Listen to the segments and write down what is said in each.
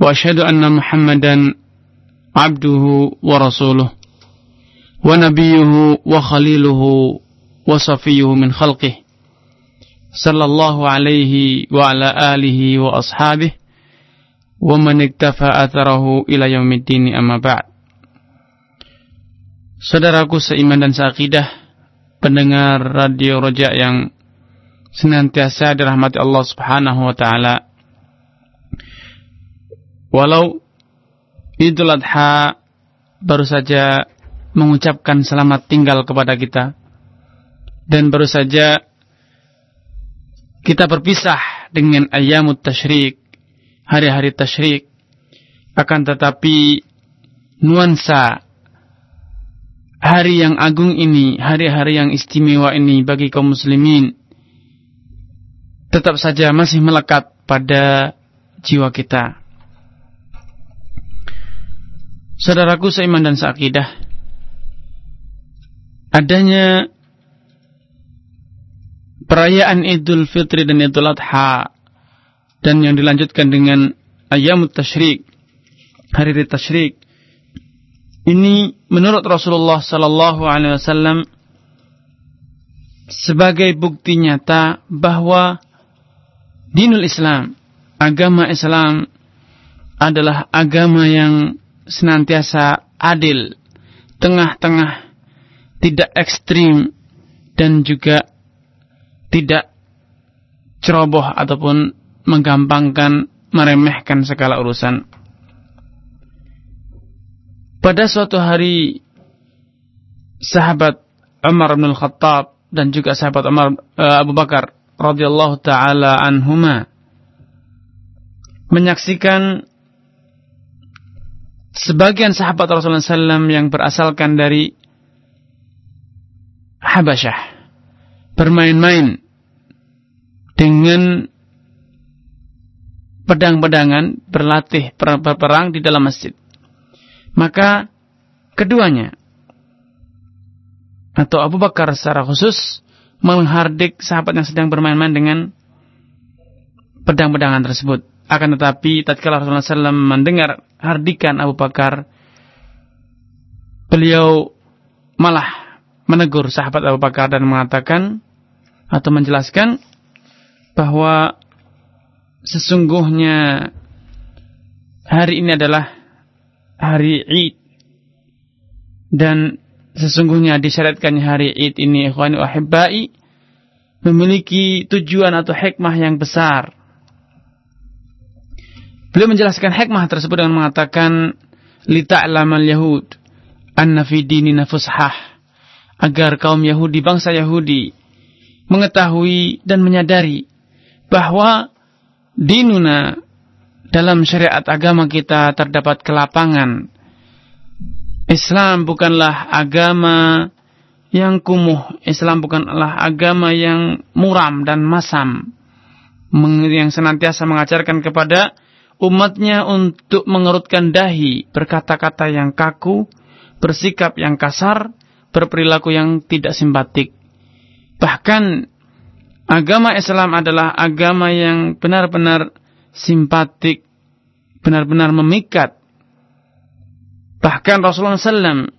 وأشهد أن محمدا عبده ورسوله ونبيه وخليله وصفيه من خلقه صلى الله عليه وعلى آله وأصحابه ومن اكتفى أثره إلى يوم الدين أما بعد Saudaraku seiman dan seakidah pendengar radio Roja yang senantiasa dirahmati Allah Subhanahu wa taala. Walau Idul Adha baru saja mengucapkan selamat tinggal kepada kita dan baru saja kita berpisah dengan ayamut tasyrik, hari-hari tasyrik. Akan tetapi nuansa hari yang agung ini, hari-hari yang istimewa ini bagi kaum muslimin tetap saja masih melekat pada jiwa kita. Saudaraku seiman dan seakidah, adanya perayaan Idul Fitri dan Idul Adha dan yang dilanjutkan dengan ayam tasyrik hari raya tasyrik ini menurut Rasulullah sallallahu alaihi wasallam sebagai bukti nyata bahwa dinul Islam agama Islam adalah agama yang senantiasa adil tengah-tengah tidak ekstrim dan juga tidak ceroboh ataupun menggampangkan, meremehkan segala urusan. Pada suatu hari sahabat Umar bin Khattab dan juga sahabat Umar uh, Abu Bakar radhiyallahu taala anhuma menyaksikan sebagian sahabat Rasulullah SAW yang berasalkan dari Habasyah bermain-main dengan pedang-pedangan berlatih berperang di dalam masjid. Maka keduanya atau Abu Bakar secara khusus menghardik sahabat yang sedang bermain-main dengan pedang-pedangan tersebut. Akan tetapi tatkala Rasulullah SAW mendengar hardikan Abu Bakar, beliau malah menegur sahabat Abu Bakar dan mengatakan atau menjelaskan bahwa sesungguhnya hari ini adalah hari Id dan sesungguhnya disyariatkannya hari Id ini ikhwani wahibbai memiliki tujuan atau hikmah yang besar. Beliau menjelaskan hikmah tersebut dengan mengatakan lita'lamal yahud anna fi dinina fushah agar kaum Yahudi bangsa Yahudi mengetahui dan menyadari bahwa dinuna dalam syariat agama kita terdapat kelapangan. Islam bukanlah agama yang kumuh. Islam bukanlah agama yang muram dan masam. Yang senantiasa mengajarkan kepada umatnya untuk mengerutkan dahi, berkata-kata yang kaku, bersikap yang kasar, berperilaku yang tidak simpatik. Bahkan agama Islam adalah agama yang benar-benar simpatik, benar-benar memikat. Bahkan Rasulullah SAW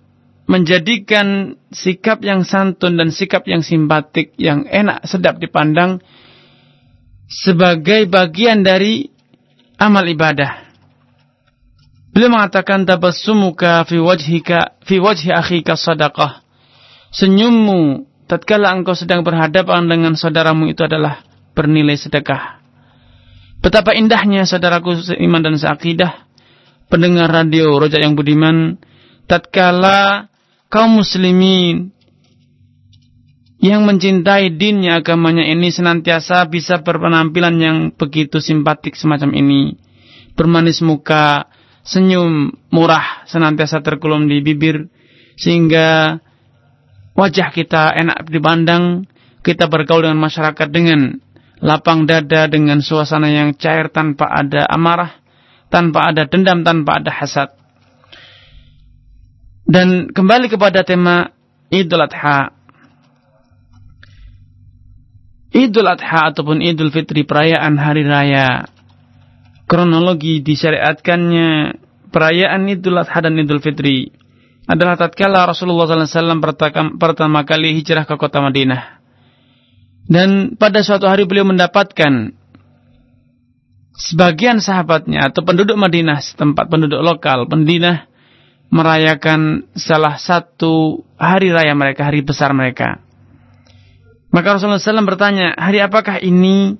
menjadikan sikap yang santun dan sikap yang simpatik, yang enak, sedap dipandang sebagai bagian dari amal ibadah. Beliau mengatakan tabassumuka fi wajhika fi wajhi akhika sadaqah. Senyummu tatkala engkau sedang berhadapan dengan saudaramu itu adalah bernilai sedekah. Betapa indahnya saudaraku seiman dan seakidah pendengar radio Rojak yang budiman tatkala kaum muslimin yang mencintai dinnya agamanya ini senantiasa bisa berpenampilan yang begitu simpatik semacam ini bermanis muka senyum murah senantiasa terkulum di bibir sehingga wajah kita enak dipandang, kita bergaul dengan masyarakat dengan lapang dada dengan suasana yang cair tanpa ada amarah, tanpa ada dendam, tanpa ada hasad. Dan kembali kepada tema Idul Adha. Idul Adha ataupun Idul Fitri perayaan hari raya. Kronologi disyariatkannya perayaan Idul Adha dan Idul Fitri adalah tatkala Rasulullah SAW pertama kali hijrah ke kota Madinah. Dan pada suatu hari beliau mendapatkan sebagian sahabatnya atau penduduk Madinah, setempat penduduk lokal, Madinah merayakan salah satu hari raya mereka, hari besar mereka. Maka Rasulullah SAW bertanya, hari apakah ini?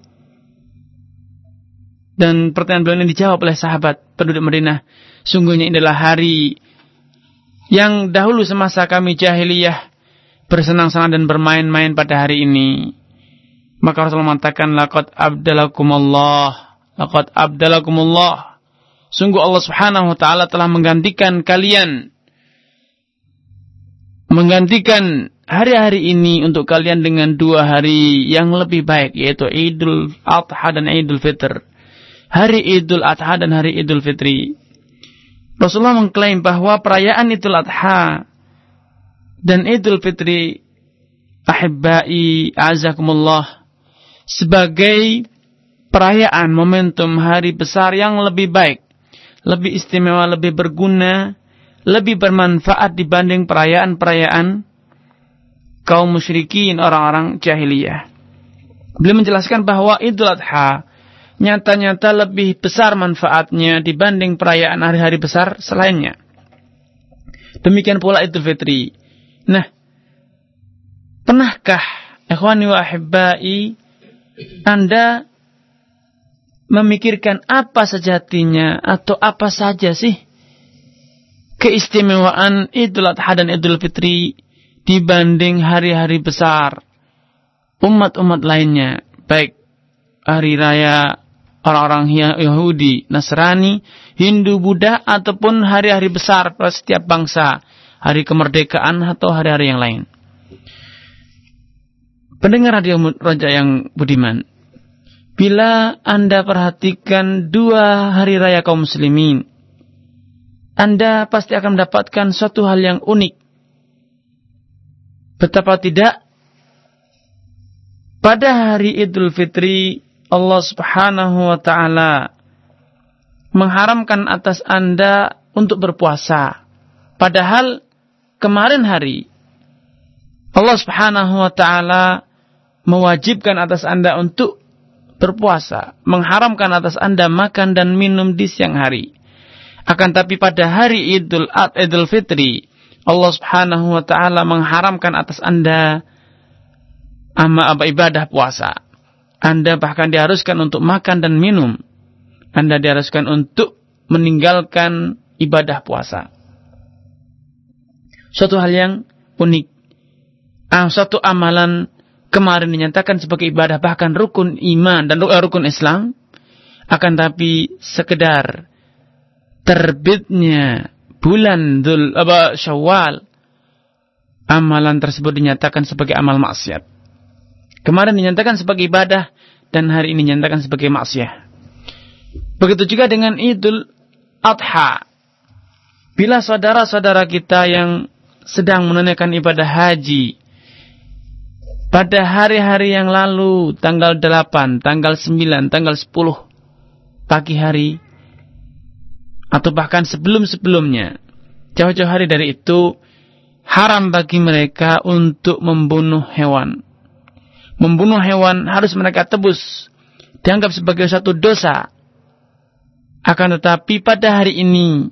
Dan pertanyaan beliau ini dijawab oleh sahabat penduduk Madinah. Sungguhnya ini adalah hari yang dahulu semasa kami jahiliyah bersenang-senang dan bermain-main pada hari ini. Maka Rasulullah mengatakan, Laqad abdalakumullah. Laqad abdalakumullah. Sungguh Allah subhanahu wa ta'ala telah menggantikan kalian. Menggantikan hari-hari ini untuk kalian dengan dua hari yang lebih baik yaitu Idul Adha dan Idul Fitr. Hari Idul Adha dan hari Idul Fitri. Rasulullah mengklaim bahwa perayaan Idul Adha dan Idul Fitri ahibbai azakumullah sebagai perayaan momentum hari besar yang lebih baik, lebih istimewa, lebih berguna, lebih bermanfaat dibanding perayaan-perayaan kaum musyrikin orang-orang jahiliyah. Beliau menjelaskan bahwa Idul Adha nyata-nyata lebih besar manfaatnya dibanding perayaan hari-hari besar selainnya. Demikian pula Idul Fitri. Nah, pernahkah ikhwani wa ahibbai Anda memikirkan apa sejatinya atau apa saja sih keistimewaan Idul Adha dan Idul Fitri dibanding hari-hari besar umat-umat lainnya, baik hari raya orang-orang Yahudi, Nasrani, Hindu, Buddha, ataupun hari-hari besar setiap bangsa, hari kemerdekaan atau hari-hari yang lain. Pendengar radio Raja yang budiman, bila Anda perhatikan dua hari raya kaum muslimin, Anda pasti akan mendapatkan suatu hal yang unik Betapa tidak pada hari Idul Fitri Allah Subhanahu wa taala mengharamkan atas Anda untuk berpuasa. Padahal kemarin hari Allah Subhanahu wa taala mewajibkan atas Anda untuk berpuasa, mengharamkan atas Anda makan dan minum di siang hari. Akan tapi pada hari Idul Ad Idul Fitri Allah Subhanahu wa taala mengharamkan atas Anda ama apa ibadah puasa. Anda bahkan diharuskan untuk makan dan minum. Anda diharuskan untuk meninggalkan ibadah puasa. Suatu hal yang unik. Ah, suatu amalan kemarin dinyatakan sebagai ibadah bahkan rukun iman dan eh, rukun Islam akan tapi sekedar terbitnya bulan Dhul apa Syawal amalan tersebut dinyatakan sebagai amal maksiat. Kemarin dinyatakan sebagai ibadah dan hari ini dinyatakan sebagai maksiat. Begitu juga dengan Idul Adha. Bila saudara-saudara kita yang sedang menunaikan ibadah haji pada hari-hari yang lalu tanggal 8, tanggal 9, tanggal 10 pagi hari atau bahkan sebelum-sebelumnya, jauh-jauh hari dari itu, haram bagi mereka untuk membunuh hewan. Membunuh hewan harus mereka tebus, dianggap sebagai satu dosa. Akan tetapi pada hari ini,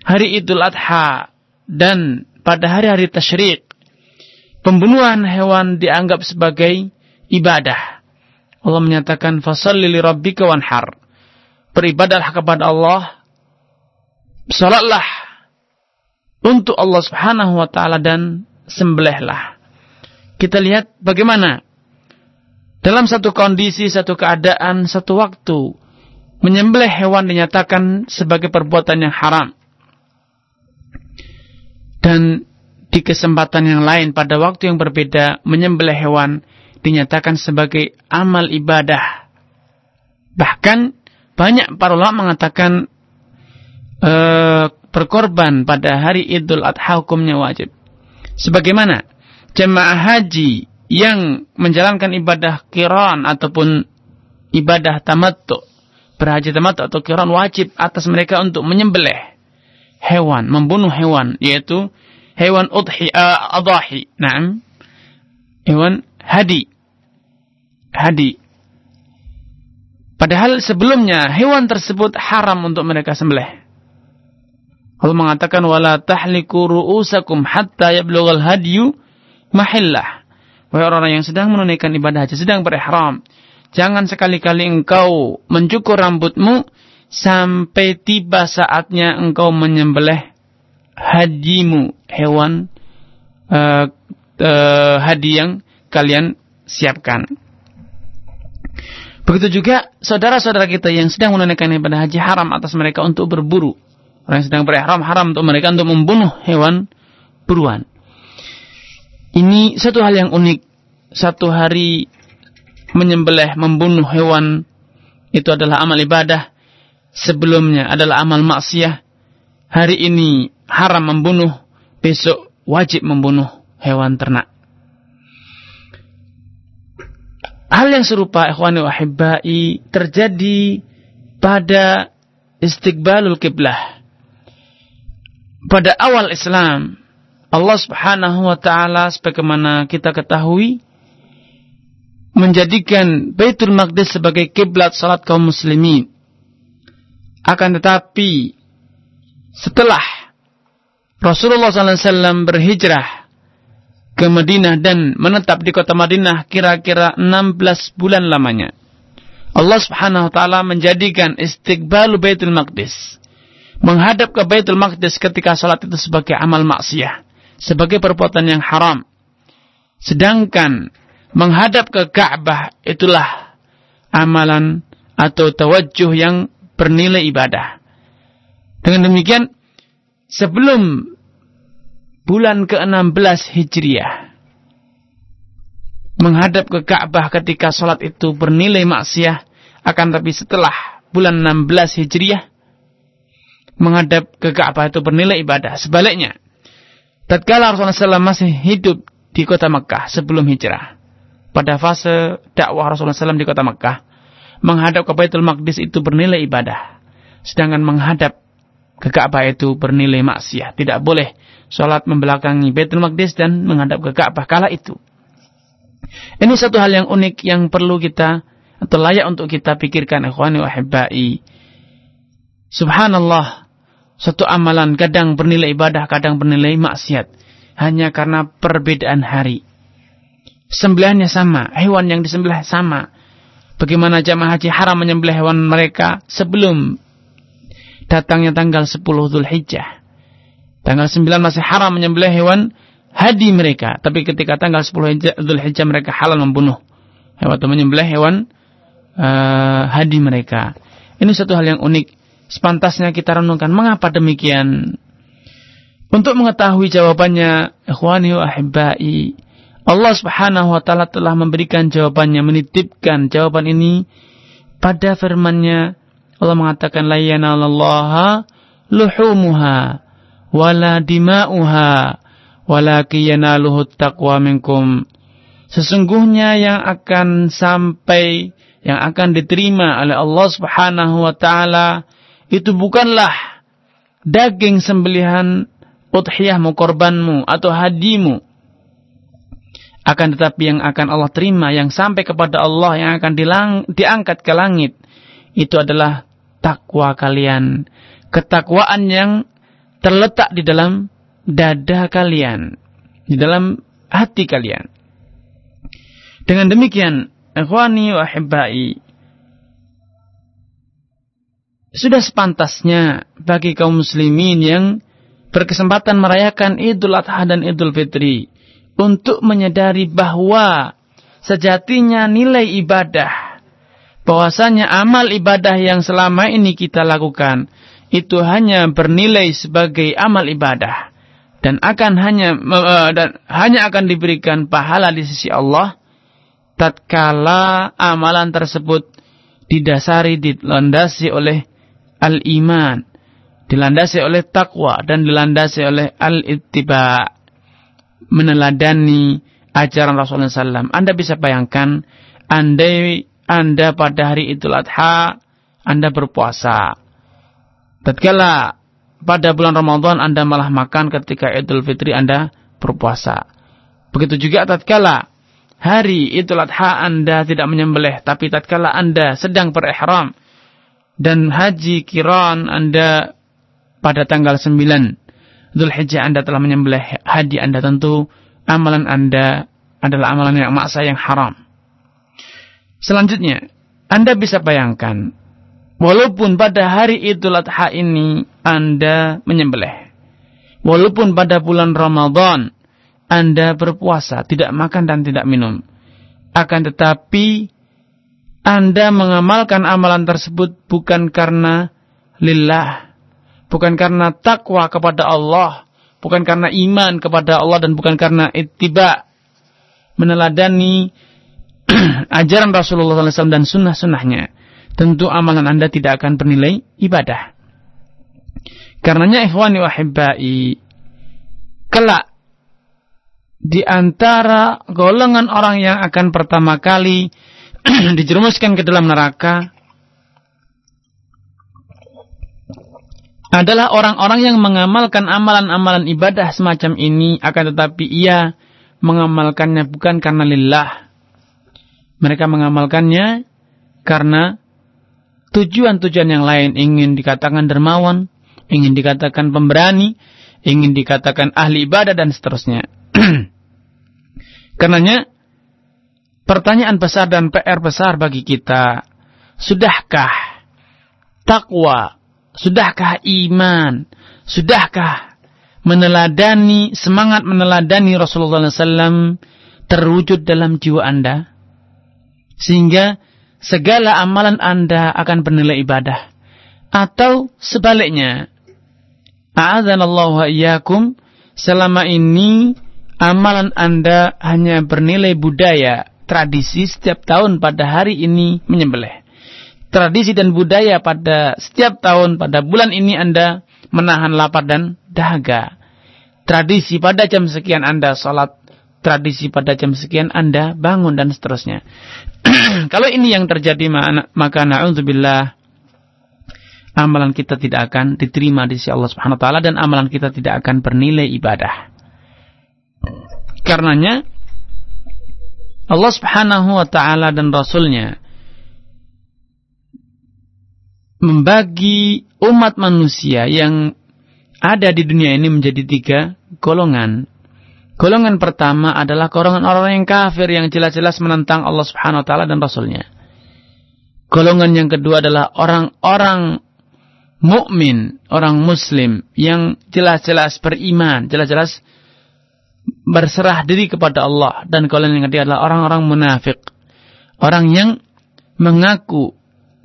hari Idul Adha, dan pada hari-hari tasyrik, pembunuhan hewan dianggap sebagai ibadah. Allah menyatakan fasalli li rabbika wanhar. Beribadahlah kepada Allah Salatlah untuk Allah Subhanahu wa taala dan sembelihlah. Kita lihat bagaimana dalam satu kondisi, satu keadaan, satu waktu menyembelih hewan dinyatakan sebagai perbuatan yang haram. Dan di kesempatan yang lain pada waktu yang berbeda menyembelih hewan dinyatakan sebagai amal ibadah. Bahkan banyak para ulama mengatakan e, berkorban pada hari Idul Adha hukumnya wajib. Sebagaimana jemaah haji yang menjalankan ibadah kiran ataupun ibadah tamattu berhaji tamattu atau kiran wajib atas mereka untuk menyembelih hewan, membunuh hewan yaitu hewan udhi uh, adahi. Naam. Hewan hadi. Hadi. Padahal sebelumnya hewan tersebut haram untuk mereka sembelih. Allah mengatakan wala tahliku ru'usakum hatta yablughal hadyu mahillah. Wahai orang-orang yang sedang menunaikan ibadah haji, sedang berihram, jangan sekali-kali engkau mencukur rambutmu sampai tiba saatnya engkau menyembelih hajimu, hewan uh, uh, hadi yang kalian siapkan. Begitu juga saudara-saudara kita yang sedang menunaikan ibadah haji haram atas mereka untuk berburu. Orang yang sedang berihram haram untuk mereka untuk membunuh hewan buruan. Ini satu hal yang unik. Satu hari menyembelih, membunuh hewan itu adalah amal ibadah. Sebelumnya adalah amal maksiat. Hari ini haram membunuh, besok wajib membunuh hewan ternak. Hal yang serupa ikhwani wa terjadi pada istiqbalul kiblah. Pada awal Islam, Allah Subhanahu wa taala sebagaimana kita ketahui menjadikan Baitul Maqdis sebagai kiblat salat kaum muslimin. Akan tetapi setelah Rasulullah SAW berhijrah ke Madinah dan menetap di kota Madinah kira-kira 16 bulan lamanya. Allah Subhanahu wa taala menjadikan istiqbal Baitul Maqdis menghadap ke Baitul Maqdis ketika salat itu sebagai amal maksiat sebagai perbuatan yang haram. Sedangkan menghadap ke Ka'bah itulah amalan atau tawajjuh yang bernilai ibadah. Dengan demikian, sebelum bulan ke-16 Hijriah, menghadap ke Ka'bah ketika sholat itu bernilai maksiat, akan tapi setelah bulan 16 Hijriah, menghadap ke Ka'bah itu bernilai ibadah. Sebaliknya, tatkala Rasulullah SAW masih hidup di kota Mekah sebelum hijrah. Pada fase dakwah Rasulullah SAW di kota Mekah, menghadap ke Baitul Maqdis itu bernilai ibadah. Sedangkan menghadap ke Ka'bah itu bernilai maksiat. Tidak boleh sholat membelakangi Baitul Maqdis dan menghadap ke Ka'bah kala itu. Ini satu hal yang unik yang perlu kita atau layak untuk kita pikirkan ikhwani wa Subhanallah, satu amalan kadang bernilai ibadah, kadang bernilai maksiat. Hanya karena perbedaan hari. Sembelihannya sama, hewan yang disembelih sama. Bagaimana jamaah haji haram menyembelih hewan mereka sebelum datangnya tanggal 10 Dhul Hijjah. Tanggal 9 masih haram menyembelih hewan hadi mereka. Tapi ketika tanggal 10 Dhul Hijjah mereka halal membunuh. Hewan atau menyembelih hewan uh, hadi mereka. Ini satu hal yang unik sepantasnya kita renungkan mengapa demikian. Untuk mengetahui jawabannya, ikhwani wa ahibbai, Allah Subhanahu wa taala telah memberikan jawabannya, menitipkan jawaban ini pada firman-Nya. Allah mengatakan la yanalallaha luhumuha wala dima'uha walakin yanaluhu taqwa minkum. Sesungguhnya yang akan sampai yang akan diterima oleh Allah Subhanahu wa taala itu bukanlah daging sembelihan udhiyahmu, korbanmu, atau hadimu. Akan tetapi yang akan Allah terima, yang sampai kepada Allah, yang akan dilang, diangkat ke langit, itu adalah takwa kalian. Ketakwaan yang terletak di dalam dada kalian. Di dalam hati kalian. Dengan demikian, ikhwani wa hibbai, sudah sepantasnya bagi kaum muslimin yang berkesempatan merayakan Idul Adha dan Idul Fitri untuk menyadari bahwa sejatinya nilai ibadah bahwasanya amal ibadah yang selama ini kita lakukan itu hanya bernilai sebagai amal ibadah dan akan hanya uh, dan hanya akan diberikan pahala di sisi Allah tatkala amalan tersebut didasari dilandasi oleh al-iman dilandasi oleh takwa dan dilandasi oleh al-ittiba meneladani ajaran Rasulullah SAW. Anda bisa bayangkan, andai Anda pada hari Idul Adha, Anda berpuasa. Tatkala pada bulan Ramadan Anda malah makan ketika Idul Fitri Anda berpuasa. Begitu juga tatkala hari Idul Adha Anda tidak menyembelih, tapi tatkala Anda sedang berihram dan haji kiran Anda pada tanggal 9 Zulhijjah Anda telah menyembelih haji Anda tentu amalan Anda adalah amalan yang maksa yang haram. Selanjutnya, Anda bisa bayangkan walaupun pada hari Idul Adha ini Anda menyembelih. Walaupun pada bulan Ramadan Anda berpuasa, tidak makan dan tidak minum. Akan tetapi Anda mengamalkan amalan tersebut bukan karena lillah, bukan karena takwa kepada Allah, bukan karena iman kepada Allah dan bukan karena ittiba meneladani ajaran Rasulullah SAW dan sunnah-sunnahnya, tentu amalan Anda tidak akan bernilai ibadah. Karenanya ikhwani wa hibbai, kelak di antara golongan orang yang akan pertama kali dijerumuskan ke dalam neraka adalah orang-orang yang mengamalkan amalan-amalan ibadah semacam ini akan tetapi ia mengamalkannya bukan karena lillah. Mereka mengamalkannya karena tujuan-tujuan yang lain ingin dikatakan dermawan, ingin dikatakan pemberani, ingin dikatakan ahli ibadah dan seterusnya. Karenanya pertanyaan besar dan PR besar bagi kita, sudahkah takwa Sudahkah iman? Sudahkah meneladani, semangat meneladani Rasulullah SAW terwujud dalam jiwa Anda? Sehingga segala amalan Anda akan bernilai ibadah. Atau sebaliknya, A'adhanallahu iyyakum selama ini amalan Anda hanya bernilai budaya, tradisi setiap tahun pada hari ini menyembelih tradisi dan budaya pada setiap tahun pada bulan ini Anda menahan lapar dan dahaga. Tradisi pada jam sekian Anda sholat, tradisi pada jam sekian Anda bangun dan seterusnya. Kalau ini yang terjadi maka na'udzubillah amalan kita tidak akan diterima di sisi Allah Subhanahu wa taala dan amalan kita tidak akan bernilai ibadah. Karenanya Allah Subhanahu wa taala dan rasulnya membagi umat manusia yang ada di dunia ini menjadi tiga golongan. Golongan pertama adalah golongan orang yang kafir yang jelas-jelas menentang Allah Subhanahu wa taala dan rasulnya. Golongan yang kedua adalah orang-orang mukmin, orang muslim yang jelas-jelas beriman, jelas-jelas berserah diri kepada Allah dan golongan yang ketiga adalah orang-orang munafik. Orang yang mengaku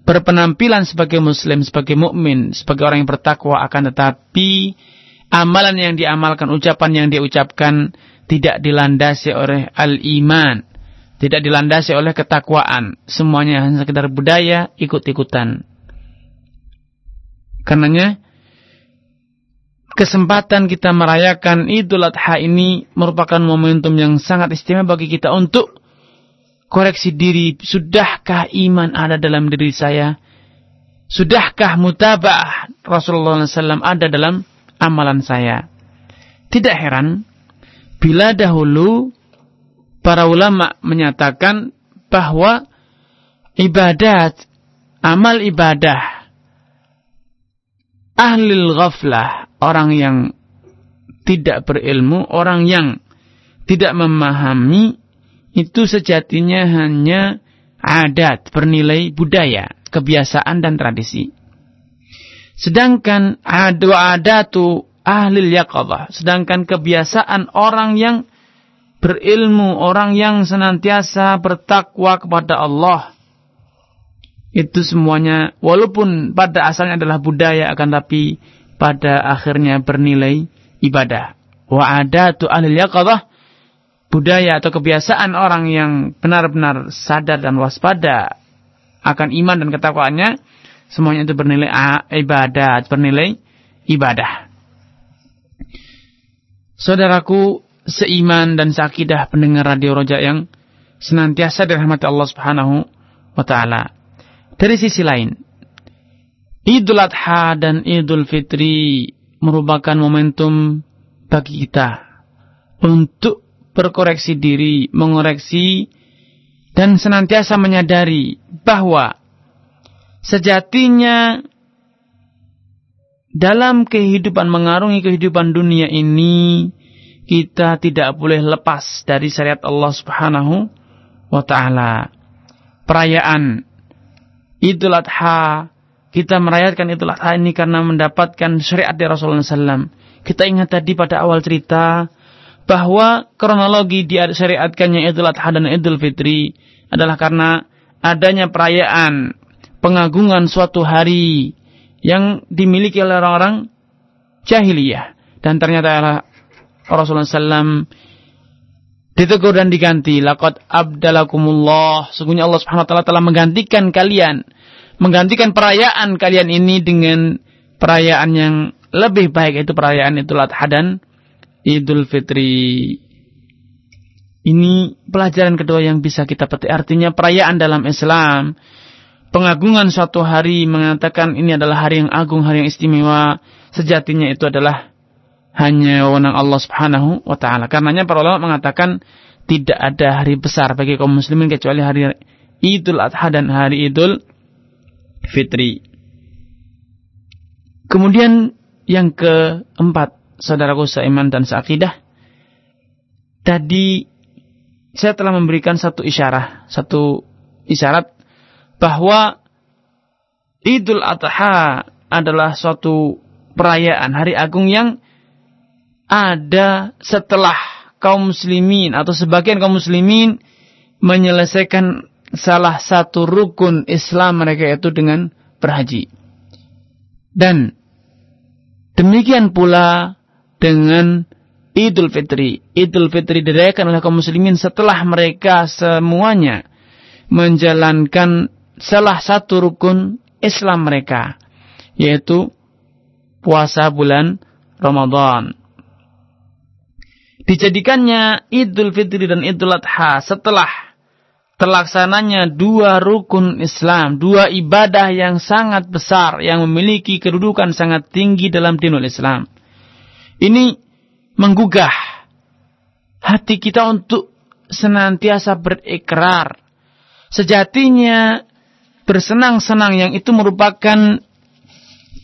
berpenampilan sebagai muslim, sebagai mukmin, sebagai orang yang bertakwa akan tetapi amalan yang diamalkan, ucapan yang dia ucapkan tidak dilandasi oleh al-iman, tidak dilandasi oleh ketakwaan. Semuanya hanya sekedar budaya, ikut-ikutan. Karenanya kesempatan kita merayakan Idul Adha ini merupakan momentum yang sangat istimewa bagi kita untuk koreksi diri, sudahkah iman ada dalam diri saya? Sudahkah mutabah Rasulullah SAW ada dalam amalan saya? Tidak heran bila dahulu para ulama menyatakan bahwa ibadat, amal ibadah, ahli ghaflah, orang yang tidak berilmu, orang yang tidak memahami itu sejatinya hanya adat bernilai budaya, kebiasaan dan tradisi. Sedangkan adu adatu ahli yaqadah, sedangkan kebiasaan orang yang berilmu, orang yang senantiasa bertakwa kepada Allah, itu semuanya walaupun pada asalnya adalah budaya akan tapi pada akhirnya bernilai ibadah. Wa adatu ahli yaqadah budaya atau kebiasaan orang yang benar-benar sadar dan waspada akan iman dan ketakwaannya semuanya itu bernilai ibadah, bernilai ibadah. Saudaraku seiman dan seakidah pendengar radio Roja yang senantiasa dirahmati Allah Subhanahu wa taala. Dari sisi lain, Idul Adha dan Idul Fitri merupakan momentum bagi kita untuk berkoreksi diri, mengoreksi dan senantiasa menyadari bahwa sejatinya dalam kehidupan mengarungi kehidupan dunia ini kita tidak boleh lepas dari syariat Allah Subhanahu wa taala. Perayaan Idul Adha, kita merayakan Idul Adha ini karena mendapatkan syariat dari Rasulullah SAW. Kita ingat tadi pada awal cerita bahwa kronologi disyariatkannya Idul Adha dan Idul Fitri adalah karena adanya perayaan pengagungan suatu hari yang dimiliki oleh orang-orang jahiliyah dan ternyata Rasulullah SAW ditegur dan diganti. Laqad abdalakumullah. Sungguhnya Allah Subhanahu wa taala telah menggantikan kalian, menggantikan perayaan kalian ini dengan perayaan yang lebih baik yaitu perayaan Idul Adha dan Idul Fitri. Ini pelajaran kedua yang bisa kita petik. Artinya perayaan dalam Islam, pengagungan suatu hari mengatakan ini adalah hari yang agung, hari yang istimewa. Sejatinya itu adalah hanya wewenang Allah Subhanahu wa taala. Karenanya para ulama mengatakan tidak ada hari besar bagi kaum muslimin kecuali hari Idul Adha dan hari Idul Fitri. Kemudian yang keempat, saudaraku seiman dan seakidah, tadi saya telah memberikan satu isyarat, satu isyarat bahwa Idul Adha adalah suatu perayaan hari agung yang ada setelah kaum muslimin atau sebagian kaum muslimin menyelesaikan salah satu rukun Islam mereka yaitu dengan berhaji. Dan demikian pula dengan Idul Fitri. Idul Fitri dirayakan oleh kaum muslimin setelah mereka semuanya menjalankan salah satu rukun Islam mereka yaitu puasa bulan Ramadan dijadikannya Idul Fitri dan Idul Adha setelah terlaksananya dua rukun Islam, dua ibadah yang sangat besar yang memiliki kedudukan sangat tinggi dalam dinul Islam. Ini menggugah hati kita untuk senantiasa berikrar. Sejatinya bersenang-senang yang itu merupakan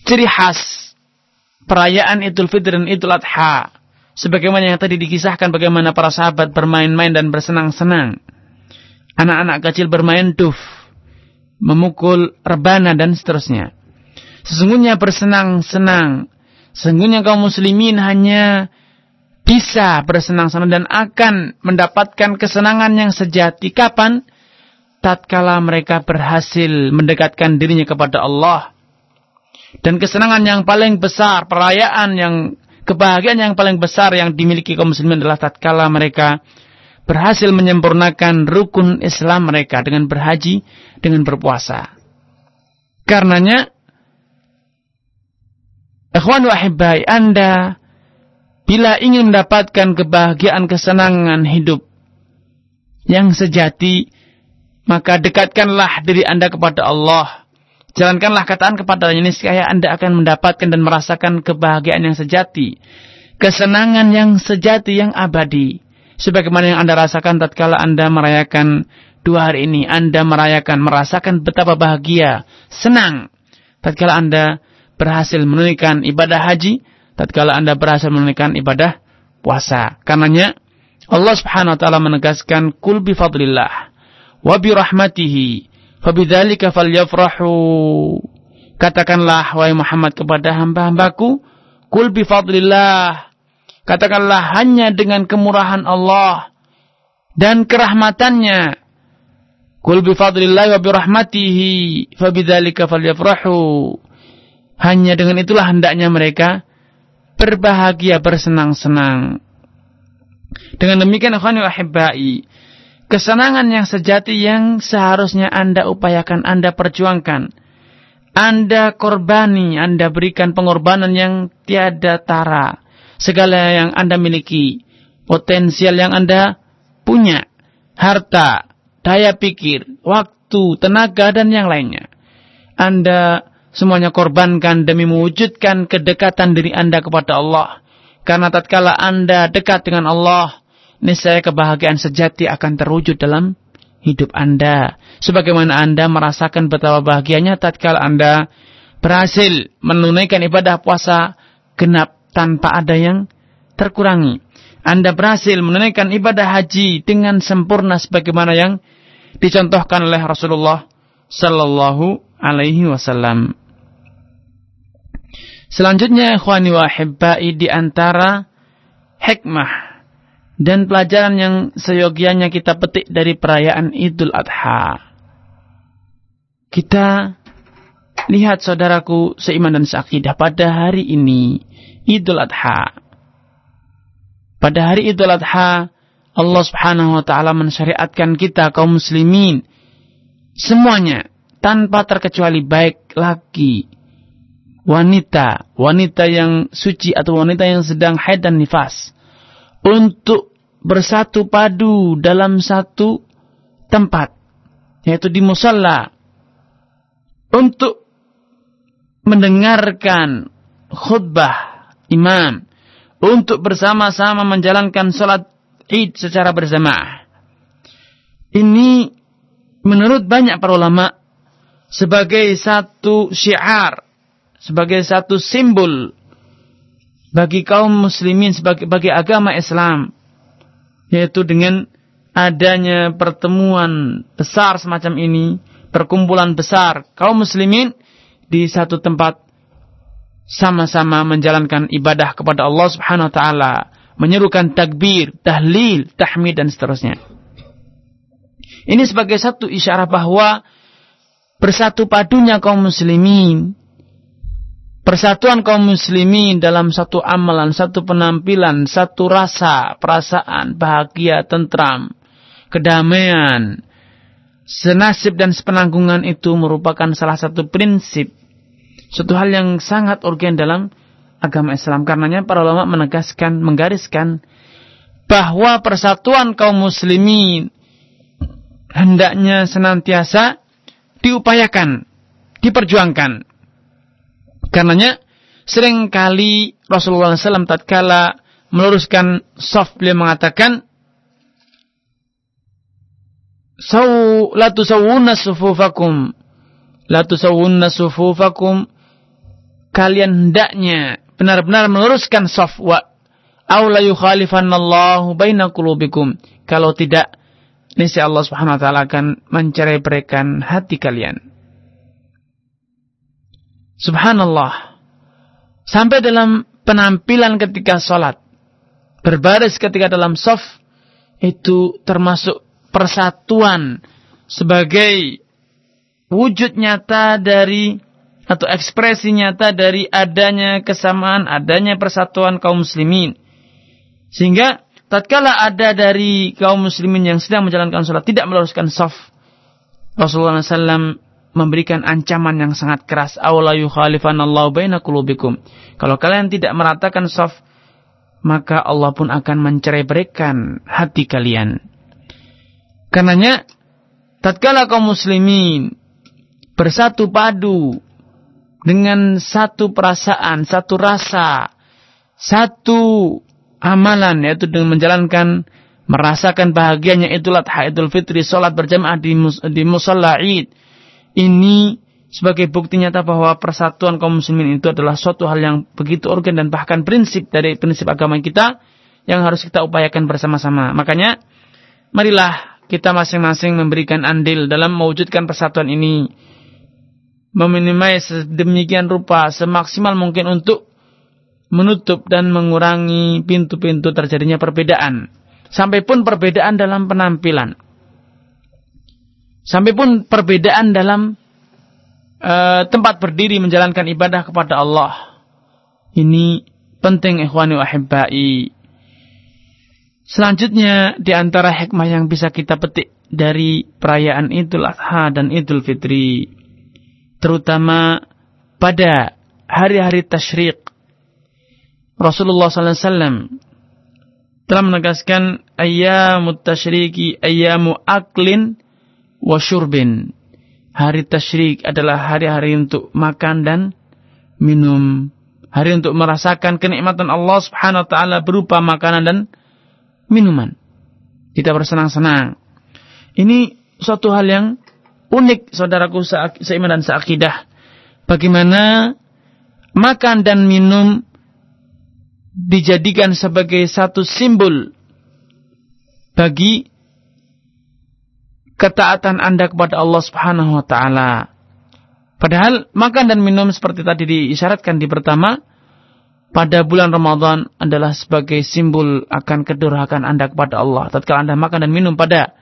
ciri khas perayaan Idul Fitri dan Idul Adha Sebagaimana yang tadi dikisahkan bagaimana para sahabat bermain-main dan bersenang-senang. Anak-anak kecil bermain duf, memukul rebana dan seterusnya. Sesungguhnya bersenang-senang. Sesungguhnya kaum muslimin hanya bisa bersenang-senang dan akan mendapatkan kesenangan yang sejati. Kapan? Tatkala mereka berhasil mendekatkan dirinya kepada Allah. Dan kesenangan yang paling besar, perayaan yang kebahagiaan yang paling besar yang dimiliki kaum muslimin adalah tatkala mereka berhasil menyempurnakan rukun Islam mereka dengan berhaji, dengan berpuasa. Karenanya, ikhwan wahibai, Anda bila ingin mendapatkan kebahagiaan kesenangan hidup yang sejati, maka dekatkanlah diri Anda kepada Allah Jalankanlah kataan kepada ini supaya Anda akan mendapatkan dan merasakan kebahagiaan yang sejati. Kesenangan yang sejati yang abadi. Sebagaimana yang Anda rasakan tatkala Anda merayakan dua hari ini. Anda merayakan, merasakan betapa bahagia, senang. Tatkala Anda berhasil menunaikan ibadah haji. Tatkala Anda berhasil menunaikan ibadah puasa. Karenanya Allah subhanahu wa ta'ala menegaskan kul bi fadlillah wa bi rahmatihi Fabidzalika falyafrahu. Katakanlah wahai Muhammad kepada hamba-hambaku, kul bi fadlillah. Katakanlah hanya dengan kemurahan Allah dan kerahmatannya. Kul bi fadlillahi wa bi rahmatihi fabidzalika falyafrahu. Hanya dengan itulah hendaknya mereka berbahagia, bersenang-senang. Dengan demikian akhwani wa ahibbai, kesenangan yang sejati yang seharusnya Anda upayakan, Anda perjuangkan. Anda korbani, Anda berikan pengorbanan yang tiada tara. Segala yang Anda miliki, potensial yang Anda punya, harta, daya pikir, waktu, tenaga, dan yang lainnya. Anda semuanya korbankan demi mewujudkan kedekatan diri Anda kepada Allah. Karena tatkala Anda dekat dengan Allah, niscaya kebahagiaan sejati akan terwujud dalam hidup Anda. Sebagaimana Anda merasakan betapa bahagianya tatkala Anda berhasil menunaikan ibadah puasa genap tanpa ada yang terkurangi. Anda berhasil menunaikan ibadah haji dengan sempurna sebagaimana yang dicontohkan oleh Rasulullah sallallahu alaihi wasallam. Selanjutnya ikhwani wa hibbai di antara hikmah dan pelajaran yang seyogianya kita petik dari perayaan Idul Adha. Kita lihat saudaraku seiman dan seakidah pada hari ini Idul Adha. Pada hari Idul Adha Allah Subhanahu wa taala mensyariatkan kita kaum muslimin semuanya tanpa terkecuali baik laki wanita, wanita yang suci atau wanita yang sedang haid dan nifas untuk bersatu padu dalam satu tempat yaitu di musalla untuk mendengarkan khutbah imam untuk bersama-sama menjalankan salat Id secara berjamaah. Ini menurut banyak para ulama sebagai satu syiar, sebagai satu simbol bagi kaum muslimin sebagai bagi agama Islam yaitu dengan adanya pertemuan besar semacam ini, perkumpulan besar kaum muslimin di satu tempat sama-sama menjalankan ibadah kepada Allah Subhanahu wa taala menyerukan takbir, tahlil, tahmid dan seterusnya. Ini sebagai satu isyarat bahwa bersatu padunya kaum muslimin, persatuan kaum muslimin dalam satu amalan, satu penampilan, satu rasa, perasaan, bahagia, tentram, kedamaian, senasib dan sepenanggungan itu merupakan salah satu prinsip, suatu hal yang sangat urgen dalam agama Islam. Karenanya para ulama menegaskan, menggariskan bahwa persatuan kaum muslimin hendaknya senantiasa diupayakan, diperjuangkan. Karenanya sering kali Rasulullah SAW tatkala meluruskan soft beliau mengatakan Saw la tusawwunna sufufakum la tusawwunna sufufakum kalian hendaknya benar-benar meluruskan safwa. Aw la yukhalifannallahu baina qulubikum. Kalau tidak niscaya Allah Subhanahu wa taala akan mencerai-beraikan hati kalian. Subhanallah. Sampai dalam penampilan ketika salat berbaris ketika dalam saf itu termasuk persatuan sebagai wujud nyata dari atau ekspresi nyata dari adanya kesamaan, adanya persatuan kaum muslimin. Sehingga tatkala ada dari kaum muslimin yang sedang menjalankan sholat tidak meluruskan saf, Rasulullah SAW memberikan ancaman yang sangat keras. Kalau kalian tidak meratakan saf, maka Allah pun akan mencerai berikan hati kalian. Karenanya, tatkala kaum muslimin bersatu padu dengan satu perasaan, satu rasa, satu amalan yaitu dengan menjalankan merasakan bahagianya Idul Adha, Idul Fitri, salat berjamaah di mus, di musalla Id. Ini sebagai bukti nyata bahwa persatuan kaum muslimin itu adalah suatu hal yang begitu organ dan bahkan prinsip dari prinsip agama kita yang harus kita upayakan bersama-sama. Makanya marilah kita masing-masing memberikan andil dalam mewujudkan persatuan ini meminimai sedemikian rupa semaksimal mungkin untuk menutup dan mengurangi pintu-pintu terjadinya perbedaan. Sampai pun perbedaan dalam penampilan. Sampai pun perbedaan dalam uh, tempat berdiri menjalankan ibadah kepada Allah. Ini penting ikhwani wa. Selanjutnya di antara hikmah yang bisa kita petik dari perayaan Idul Adha dan Idul Fitri terutama pada hari-hari tasyrik Rasulullah SAW telah menegaskan ayyamut tasyriki ayyamu aklin wa syurbin. Hari tasyrik adalah hari-hari untuk makan dan minum. Hari untuk merasakan kenikmatan Allah Subhanahu wa taala berupa makanan dan minuman. Kita bersenang-senang. Ini suatu hal yang unik saudaraku seiman dan seakidah. Bagaimana makan dan minum dijadikan sebagai satu simbol bagi ketaatan Anda kepada Allah Subhanahu wa taala. Padahal makan dan minum seperti tadi diisyaratkan di pertama pada bulan Ramadan adalah sebagai simbol akan kedurhakaan Anda kepada Allah. Tatkala Anda makan dan minum pada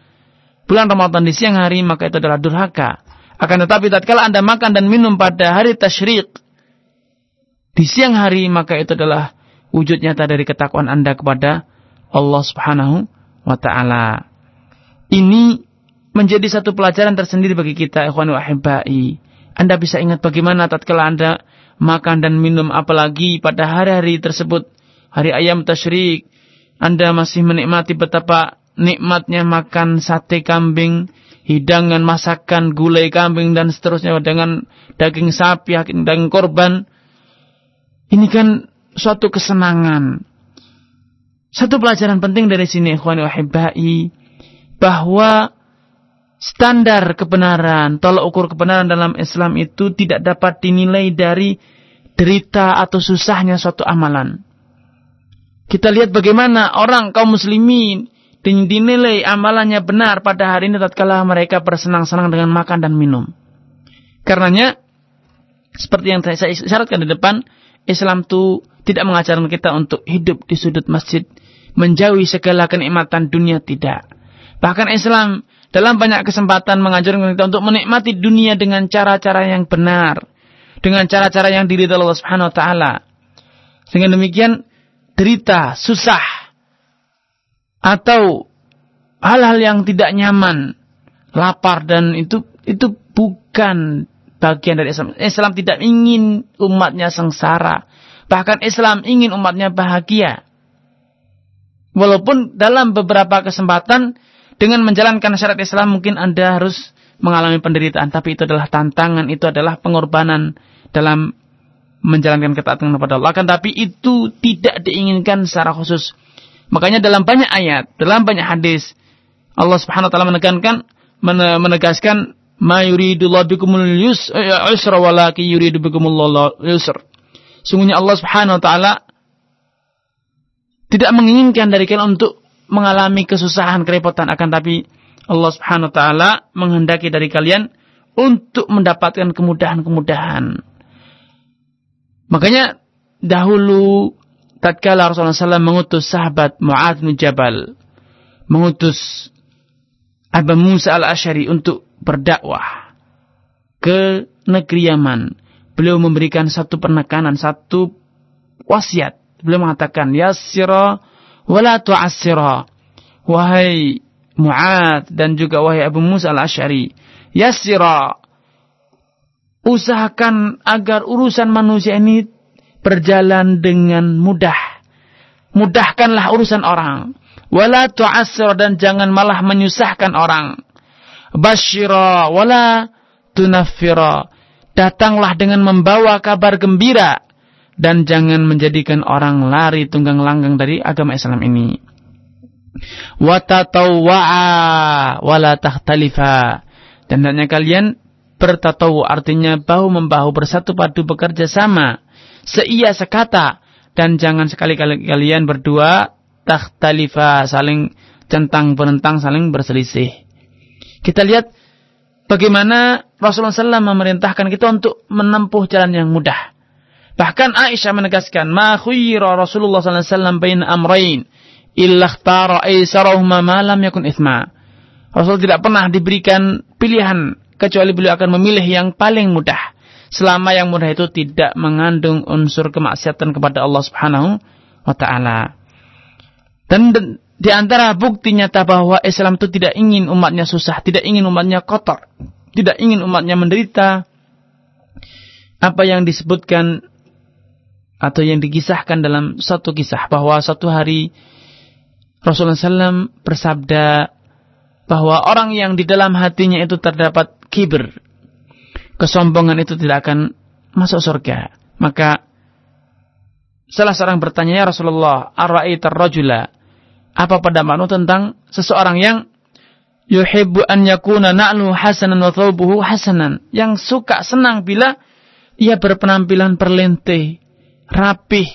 bulan Ramadan di siang hari maka itu adalah durhaka. Akan tetapi tatkala Anda makan dan minum pada hari tasyrik di siang hari maka itu adalah wujud nyata dari ketakwaan Anda kepada Allah Subhanahu wa taala. Ini menjadi satu pelajaran tersendiri bagi kita ikhwan wa ahibbai. Anda bisa ingat bagaimana tatkala Anda makan dan minum apalagi pada hari-hari tersebut, hari ayam tasyrik, Anda masih menikmati betapa nikmatnya makan sate kambing, hidangan masakan gulai kambing dan seterusnya dengan daging sapi, daging korban. Ini kan suatu kesenangan. Satu pelajaran penting dari sini ikhwani wahibai bahwa standar kebenaran, tolak ukur kebenaran dalam Islam itu tidak dapat dinilai dari derita atau susahnya suatu amalan. Kita lihat bagaimana orang kaum muslimin dinilai amalannya benar pada hari ini tatkala mereka bersenang-senang dengan makan dan minum. Karenanya seperti yang saya isyaratkan di depan, Islam itu tidak mengajarkan kita untuk hidup di sudut masjid, menjauhi segala kenikmatan dunia tidak. Bahkan Islam dalam banyak kesempatan mengajarkan kita untuk menikmati dunia dengan cara-cara yang benar, dengan cara-cara yang diri Allah Subhanahu wa taala. Sehingga demikian derita, susah atau hal-hal yang tidak nyaman, lapar dan itu itu bukan bagian dari Islam. Islam tidak ingin umatnya sengsara. Bahkan Islam ingin umatnya bahagia. Walaupun dalam beberapa kesempatan dengan menjalankan syariat Islam mungkin Anda harus mengalami penderitaan. Tapi itu adalah tantangan, itu adalah pengorbanan dalam menjalankan ketaatan kepada Allah. Akan tapi itu tidak diinginkan secara khusus. Makanya dalam banyak ayat, dalam banyak hadis, Allah Subhanahu wa taala menekankan menegaskan ma yuridullahu bikumul yusra walaki yuridu bikumul yusr. Sungguhnya Allah Subhanahu wa taala tidak menginginkan dari kalian untuk mengalami kesusahan, kerepotan akan tapi Allah Subhanahu wa taala menghendaki dari kalian untuk mendapatkan kemudahan-kemudahan. Makanya dahulu tatkala Rasulullah SAW mengutus sahabat Mu'adz bin Jabal mengutus Abu Musa al-Ashari untuk berdakwah ke negeri Yaman beliau memberikan satu penekanan, satu wasiat. Beliau mengatakan, Yassira wala tu'assira. Wahai Mu'ad dan juga wahai Abu Musa al-Ash'ari. Yassira. Usahakan agar urusan manusia ini berjalan dengan mudah. Mudahkanlah urusan orang. Wala tu'assira dan jangan malah menyusahkan orang. Bashira wala tunaffira datanglah dengan membawa kabar gembira dan jangan menjadikan orang lari tunggang langgang dari agama Islam ini. Watatawwa'a wala tahtalifa. Dan hendaknya kalian bertatawu artinya bahu membahu bersatu padu bekerja sama. Seia sekata dan jangan sekali-kali kalian berdua takhtalifa saling centang penentang saling berselisih. Kita lihat bagaimana Rasulullah SAW memerintahkan kita untuk menempuh jalan yang mudah. Bahkan Aisyah menegaskan, "Ma khuyira Rasulullah SAW bain amrain illa ikhtara aisarahuma ma lam yakun ithma." Rasul tidak pernah diberikan pilihan kecuali beliau akan memilih yang paling mudah selama yang mudah itu tidak mengandung unsur kemaksiatan kepada Allah Subhanahu wa taala. Dan di antara bukti nyata bahwa Islam itu tidak ingin umatnya susah, tidak ingin umatnya kotor, tidak ingin umatnya menderita. Apa yang disebutkan atau yang dikisahkan dalam satu kisah bahwa satu hari Rasulullah SAW bersabda bahwa orang yang di dalam hatinya itu terdapat kibir, kesombongan itu tidak akan masuk surga. Maka salah seorang bertanya, ya Rasulullah, ar-ra'ita rajula apa pendapatmu tentang seseorang yang yuhibbu an yakuna na'lu hasanan wa thawbuhu hasanan, yang suka senang bila ia berpenampilan perlente, rapih,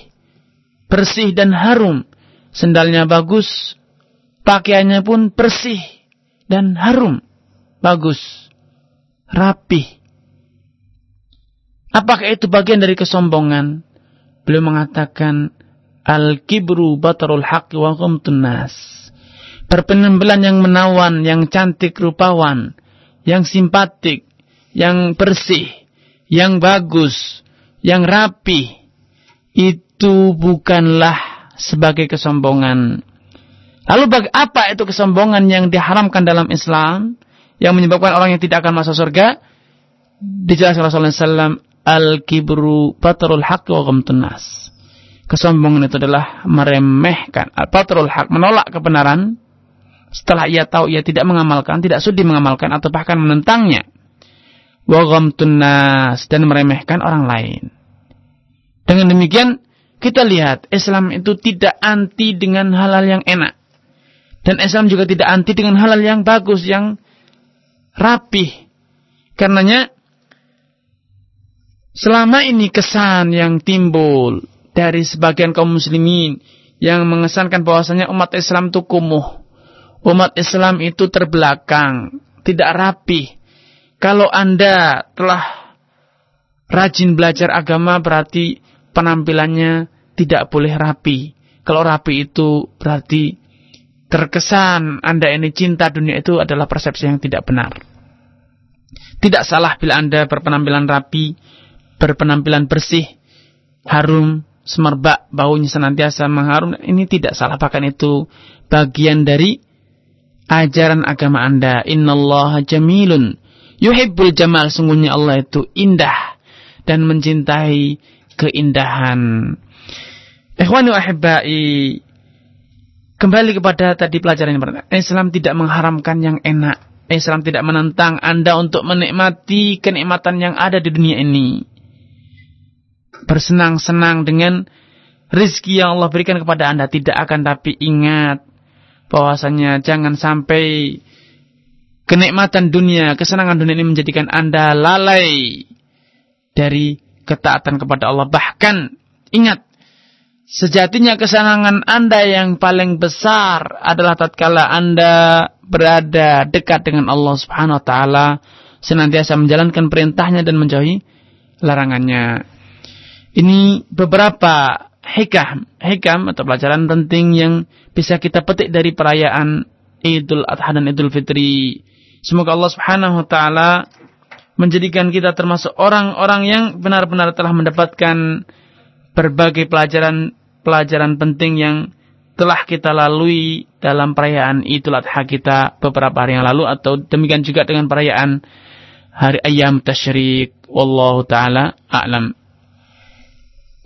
bersih dan harum. Sendalnya bagus, pakaiannya pun bersih dan harum, bagus, rapih. Apakah itu bagian dari kesombongan? Beliau mengatakan, Al-kibru batarul haqi wa ghumtun nas. Perpenampilan yang menawan, yang cantik rupawan, yang simpatik, yang bersih, yang bagus, yang rapi, itu bukanlah sebagai kesombongan. Lalu apa itu kesombongan yang diharamkan dalam Islam yang menyebabkan orang yang tidak akan masuk surga? Dijelaskan Rasulullah SAW, al-kibru batarul haqqi wa ghamtun kesombongan itu adalah meremehkan al-batrul hak, menolak kebenaran setelah ia tahu ia tidak mengamalkan, tidak sudi mengamalkan atau bahkan menentangnya. Wa nas dan meremehkan orang lain. Dengan demikian kita lihat Islam itu tidak anti dengan halal yang enak. Dan Islam juga tidak anti dengan halal yang bagus, yang rapih. Karenanya selama ini kesan yang timbul dari sebagian kaum muslimin yang mengesankan bahwasanya umat Islam itu kumuh. Umat Islam itu terbelakang, tidak rapi. Kalau Anda telah rajin belajar agama berarti penampilannya tidak boleh rapi. Kalau rapi itu berarti terkesan Anda ini cinta dunia itu adalah persepsi yang tidak benar. Tidak salah bila Anda berpenampilan rapi, berpenampilan bersih, harum, semerbak baunya senantiasa mengharum. Ini tidak salah bahkan itu bagian dari ajaran agama Anda. Innallaha jamilun. Yuhibbul jamal sungguhnya Allah itu indah dan mencintai keindahan. Ikhwani wa kembali kepada tadi pelajaran yang pertama. Islam tidak mengharamkan yang enak. Islam tidak menentang Anda untuk menikmati kenikmatan yang ada di dunia ini bersenang-senang dengan rizki yang Allah berikan kepada Anda tidak akan tapi ingat bahwasanya jangan sampai kenikmatan dunia, kesenangan dunia ini menjadikan Anda lalai dari ketaatan kepada Allah. Bahkan ingat sejatinya kesenangan Anda yang paling besar adalah tatkala Anda berada dekat dengan Allah Subhanahu wa taala, senantiasa menjalankan perintahnya dan menjauhi larangannya. Ini beberapa hikam, hikam atau pelajaran penting yang bisa kita petik dari perayaan Idul Adha dan Idul Fitri. Semoga Allah Subhanahu wa taala menjadikan kita termasuk orang-orang yang benar-benar telah mendapatkan berbagai pelajaran-pelajaran penting yang telah kita lalui dalam perayaan Idul Adha kita beberapa hari yang lalu atau demikian juga dengan perayaan hari ayam tasyrik wallahu taala a'lam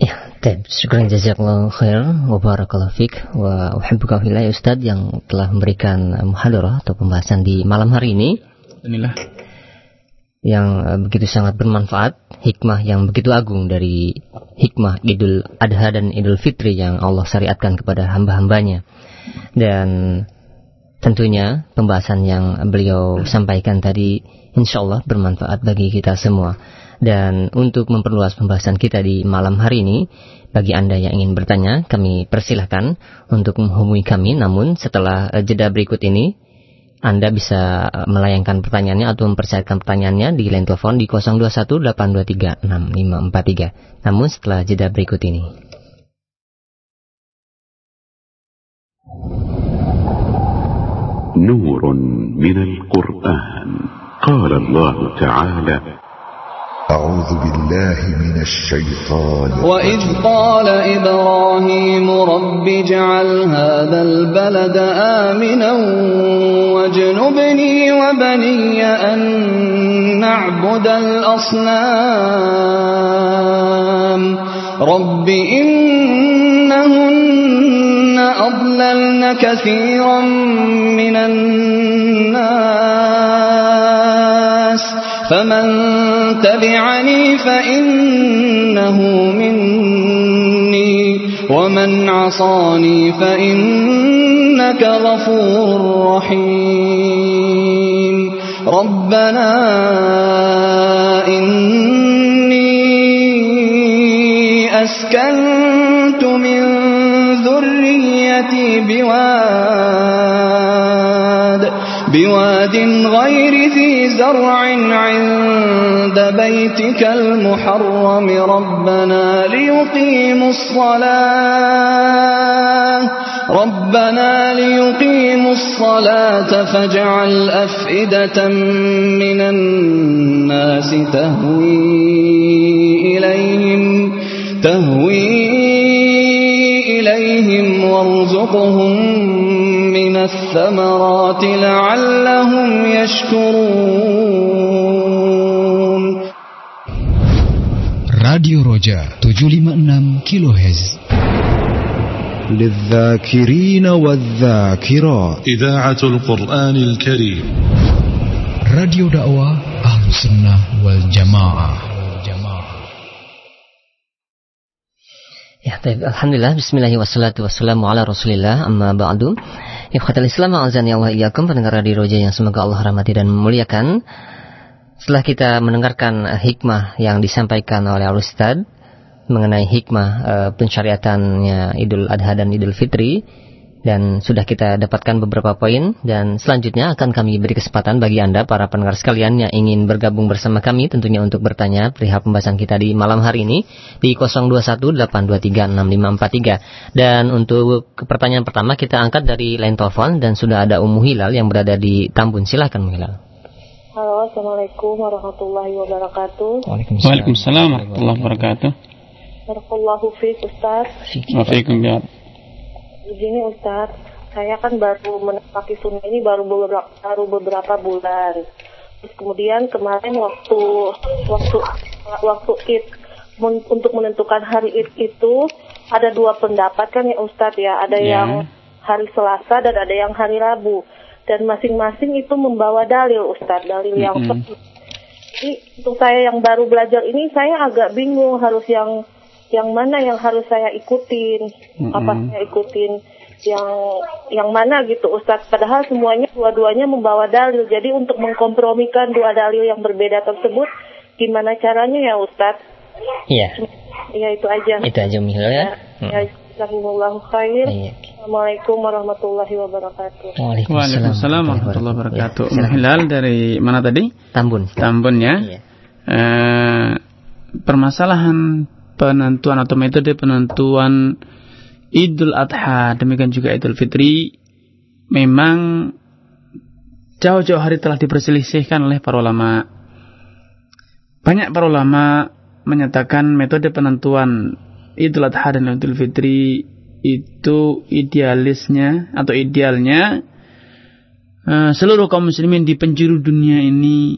Ya, Taib, syukuran jazakallahu khair wa barakallahu fik wa uhibbuka fillah ya Ustaz yang telah memberikan muhadarah atau pembahasan di malam hari ini. Inilah yang uh, begitu sangat bermanfaat, hikmah yang begitu agung dari hikmah Idul Adha dan Idul Fitri yang Allah syariatkan kepada hamba-hambanya. Dan tentunya pembahasan yang beliau sampaikan tadi insya Allah bermanfaat bagi kita semua. Dan untuk memperluas pembahasan kita di malam hari ini, bagi Anda yang ingin bertanya, kami persilahkan untuk menghubungi kami. Namun setelah eh, jeda berikut ini, Anda bisa eh, melayangkan pertanyaannya atau mempersiapkan pertanyaannya di line telepon di 0218236543. Namun setelah jeda berikut ini. نور من القرآن قال الله تعالى أعوذ بالله من الشيطان وإذ قال إبراهيم رب اجعل هذا البلد آمنا واجنبني وبني أن نعبد الأصنام. رب إنهن أضللن كثيرا من الناس. فمن تبعني فإنه مني ومن عصاني فإنك غفور رحيم. ربنا إني أسكنت من ذريتي بواد بواد غير زرع عند بيتك المحرم ربنا ليقيموا الصلاة. ربنا ليقيموا الصلاة فاجعل أفئدة من الناس تهوي إليهم تهوي إليهم وارزقهم من الثمرات لعلهم يشكرون. راديو رجاء 756 كيلو هز للذاكرين والذاكرات. إذاعة القرآن الكريم. راديو دعوة أهل السنة والجماعة. Ya, baik. Alhamdulillah, bismillahirrahmanirrahim, wassalatu wassalamu ala rasulillah, amma ba'du. Ikhwatal Islam, a'azani Allah iyakum, pendengar Radio Roja yang semoga Allah rahmati dan memuliakan. Setelah kita mendengarkan uh, hikmah yang disampaikan oleh Al-Ustaz mengenai hikmah uh, pensyariatannya Idul Adha dan Idul Fitri, dan sudah kita dapatkan beberapa poin dan selanjutnya akan kami beri kesempatan bagi Anda para pendengar sekalian yang ingin bergabung bersama kami tentunya untuk bertanya perihal pembahasan kita di malam hari ini di 0218236543 dan untuk pertanyaan pertama kita angkat dari line telepon dan sudah ada Ummu Hilal yang berada di Tambun silakan Ummu Hilal Halo, Assalamualaikum warahmatullahi wabarakatuh. Waalaikumsalam, Waalaikumsalam warahmatullahi wabarakatuh. Barakallahu fiik Ustaz. Waalaikumsalam begini Ustaz, saya kan baru menepati sunnah ini baru beberapa, baru beberapa bulan. Terus kemudian kemarin waktu waktu waktu id untuk menentukan hari id itu ada dua pendapat kan ya Ustadz ya, ada yeah. yang hari Selasa dan ada yang hari Rabu dan masing-masing itu membawa dalil Ustadz, dalil yang mm -hmm. Jadi untuk saya yang baru belajar ini saya agak bingung harus yang yang mana yang harus saya ikutin, mm-hmm. apa saya ikutin yang yang mana gitu Ustadz. Padahal semuanya dua-duanya membawa dalil. Jadi untuk mengkompromikan dua dalil yang berbeda tersebut, gimana caranya ya Ustadz? Iya. Iya itu aja. Itu aja Mihal ya. Ya, Jazakumullahu khair. Assalamualaikum warahmatullahi wabarakatuh. Waalaikumsalam warahmatullahi wabarakatuh. Ya, Hilal dari mana tadi? Tambun. Tambun ya. Iya. Eh, permasalahan penentuan atau metode penentuan Idul Adha demikian juga Idul Fitri memang jauh-jauh hari telah diperselisihkan oleh para ulama. Banyak para ulama menyatakan metode penentuan Idul Adha dan Idul Fitri itu idealisnya atau idealnya uh, seluruh kaum muslimin di penjuru dunia ini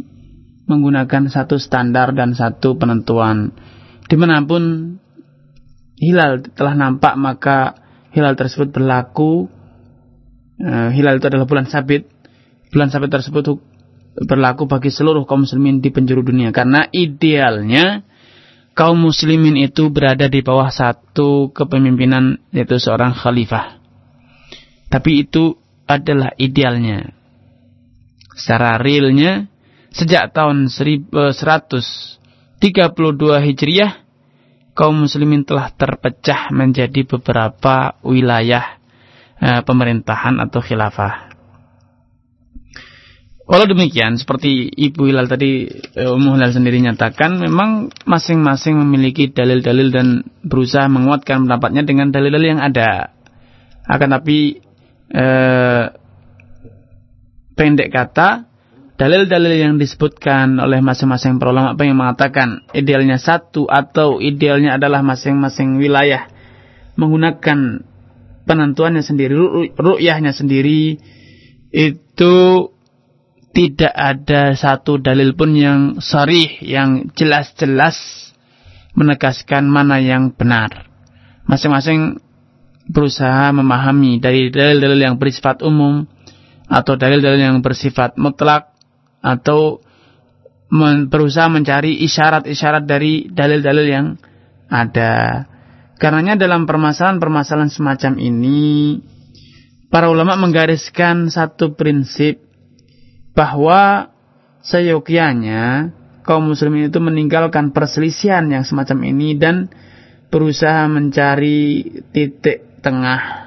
menggunakan satu standar dan satu penentuan di mana pun hilal telah nampak maka hilal tersebut berlaku. Uh, hilal itu adalah bulan sabit. Bulan sabit tersebut berlaku bagi seluruh kaum muslimin di penjuru dunia. Karena idealnya kaum muslimin itu berada di bawah satu kepemimpinan yaitu seorang khalifah. Tapi itu adalah idealnya. Secara realnya sejak tahun 1100 32 Hijriah, kaum muslimin telah terpecah menjadi beberapa wilayah e, pemerintahan atau khilafah. Walau demikian, seperti Ibu Hilal tadi, eh, Ummu Hilal sendiri nyatakan, memang masing-masing memiliki dalil-dalil dan berusaha menguatkan pendapatnya dengan dalil-dalil yang ada. Akan tapi, eh, pendek kata, dalil-dalil yang disebutkan oleh masing-masing para ulama yang mengatakan idealnya satu atau idealnya adalah masing-masing wilayah menggunakan penentuannya sendiri, ru'yahnya sendiri itu tidak ada satu dalil pun yang sarih, yang jelas-jelas menegaskan mana yang benar. Masing-masing berusaha memahami dari dalil-dalil yang bersifat umum atau dalil-dalil yang bersifat mutlak atau men berusaha mencari isyarat-isyarat dari dalil-dalil yang ada. Karenanya dalam permasalahan-permasalahan semacam ini, para ulama menggariskan satu prinsip bahwa seyogianya kaum muslimin itu meninggalkan perselisihan yang semacam ini dan berusaha mencari titik tengah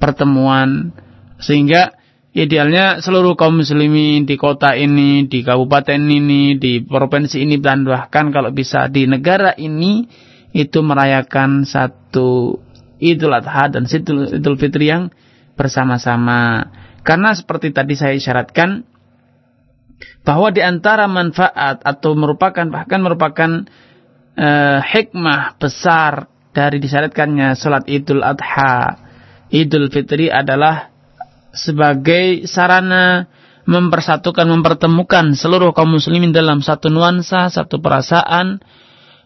pertemuan sehingga idealnya seluruh kaum muslimin di kota ini, di kabupaten ini, di provinsi ini dan bahkan kalau bisa di negara ini itu merayakan satu Idul Adha dan Idul Fitri yang bersama-sama. Karena seperti tadi saya isyaratkan bahwa di antara manfaat atau merupakan bahkan merupakan uh, hikmah besar dari disyariatkannya salat Idul Adha, Idul Fitri adalah sebagai sarana mempersatukan, mempertemukan seluruh kaum muslimin dalam satu nuansa, satu perasaan,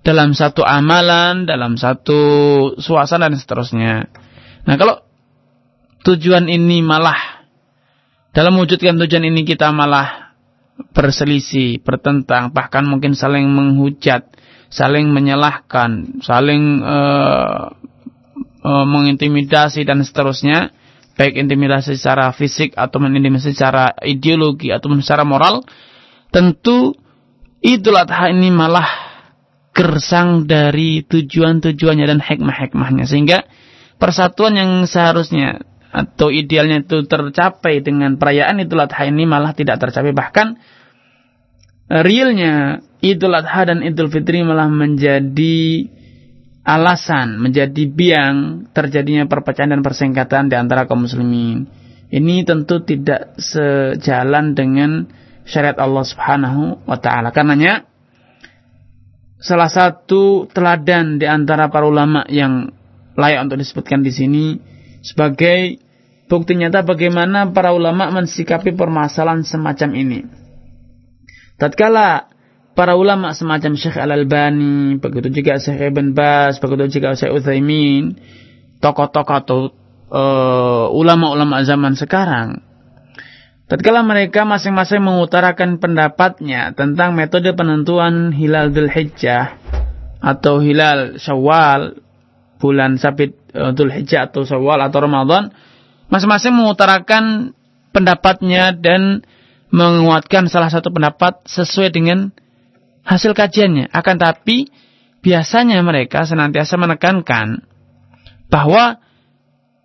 dalam satu amalan, dalam satu suasana dan seterusnya. Nah, kalau tujuan ini malah dalam mewujudkan tujuan ini kita malah berselisih, bertentang, bahkan mungkin saling menghujat, saling menyalahkan, saling uh, uh, mengintimidasi dan seterusnya, baik intimidasi secara fisik atau intimidasi secara ideologi atau secara moral, tentu Idul Adha ini malah gersang dari tujuan-tujuannya dan hikmah-hikmahnya. Sehingga persatuan yang seharusnya atau idealnya itu tercapai dengan perayaan Idul Adha ini malah tidak tercapai. Bahkan realnya Idul Adha dan Idul Fitri malah menjadi alasan menjadi biang terjadinya perpecahan dan persengketaan di antara kaum muslimin. Ini tentu tidak sejalan dengan syariat Allah Subhanahu wa taala. Karenanya salah satu teladan di antara para ulama yang layak untuk disebutkan di sini sebagai bukti nyata bagaimana para ulama mensikapi permasalahan semacam ini. Tatkala para ulama semacam Syekh Al-Albani, begitu juga Syekh Ibn Bas, begitu juga Syekh Uthaymin, tokoh-tokoh atau uh, ulama-ulama zaman sekarang. Tatkala mereka masing-masing mengutarakan pendapatnya tentang metode penentuan hilal Dhul Hijjah atau hilal Syawal, bulan sabit uh, Dhul Hijjah atau Syawal atau Ramadan, masing-masing mengutarakan pendapatnya dan menguatkan salah satu pendapat sesuai dengan hasil kajiannya. Akan tapi biasanya mereka senantiasa menekankan bahwa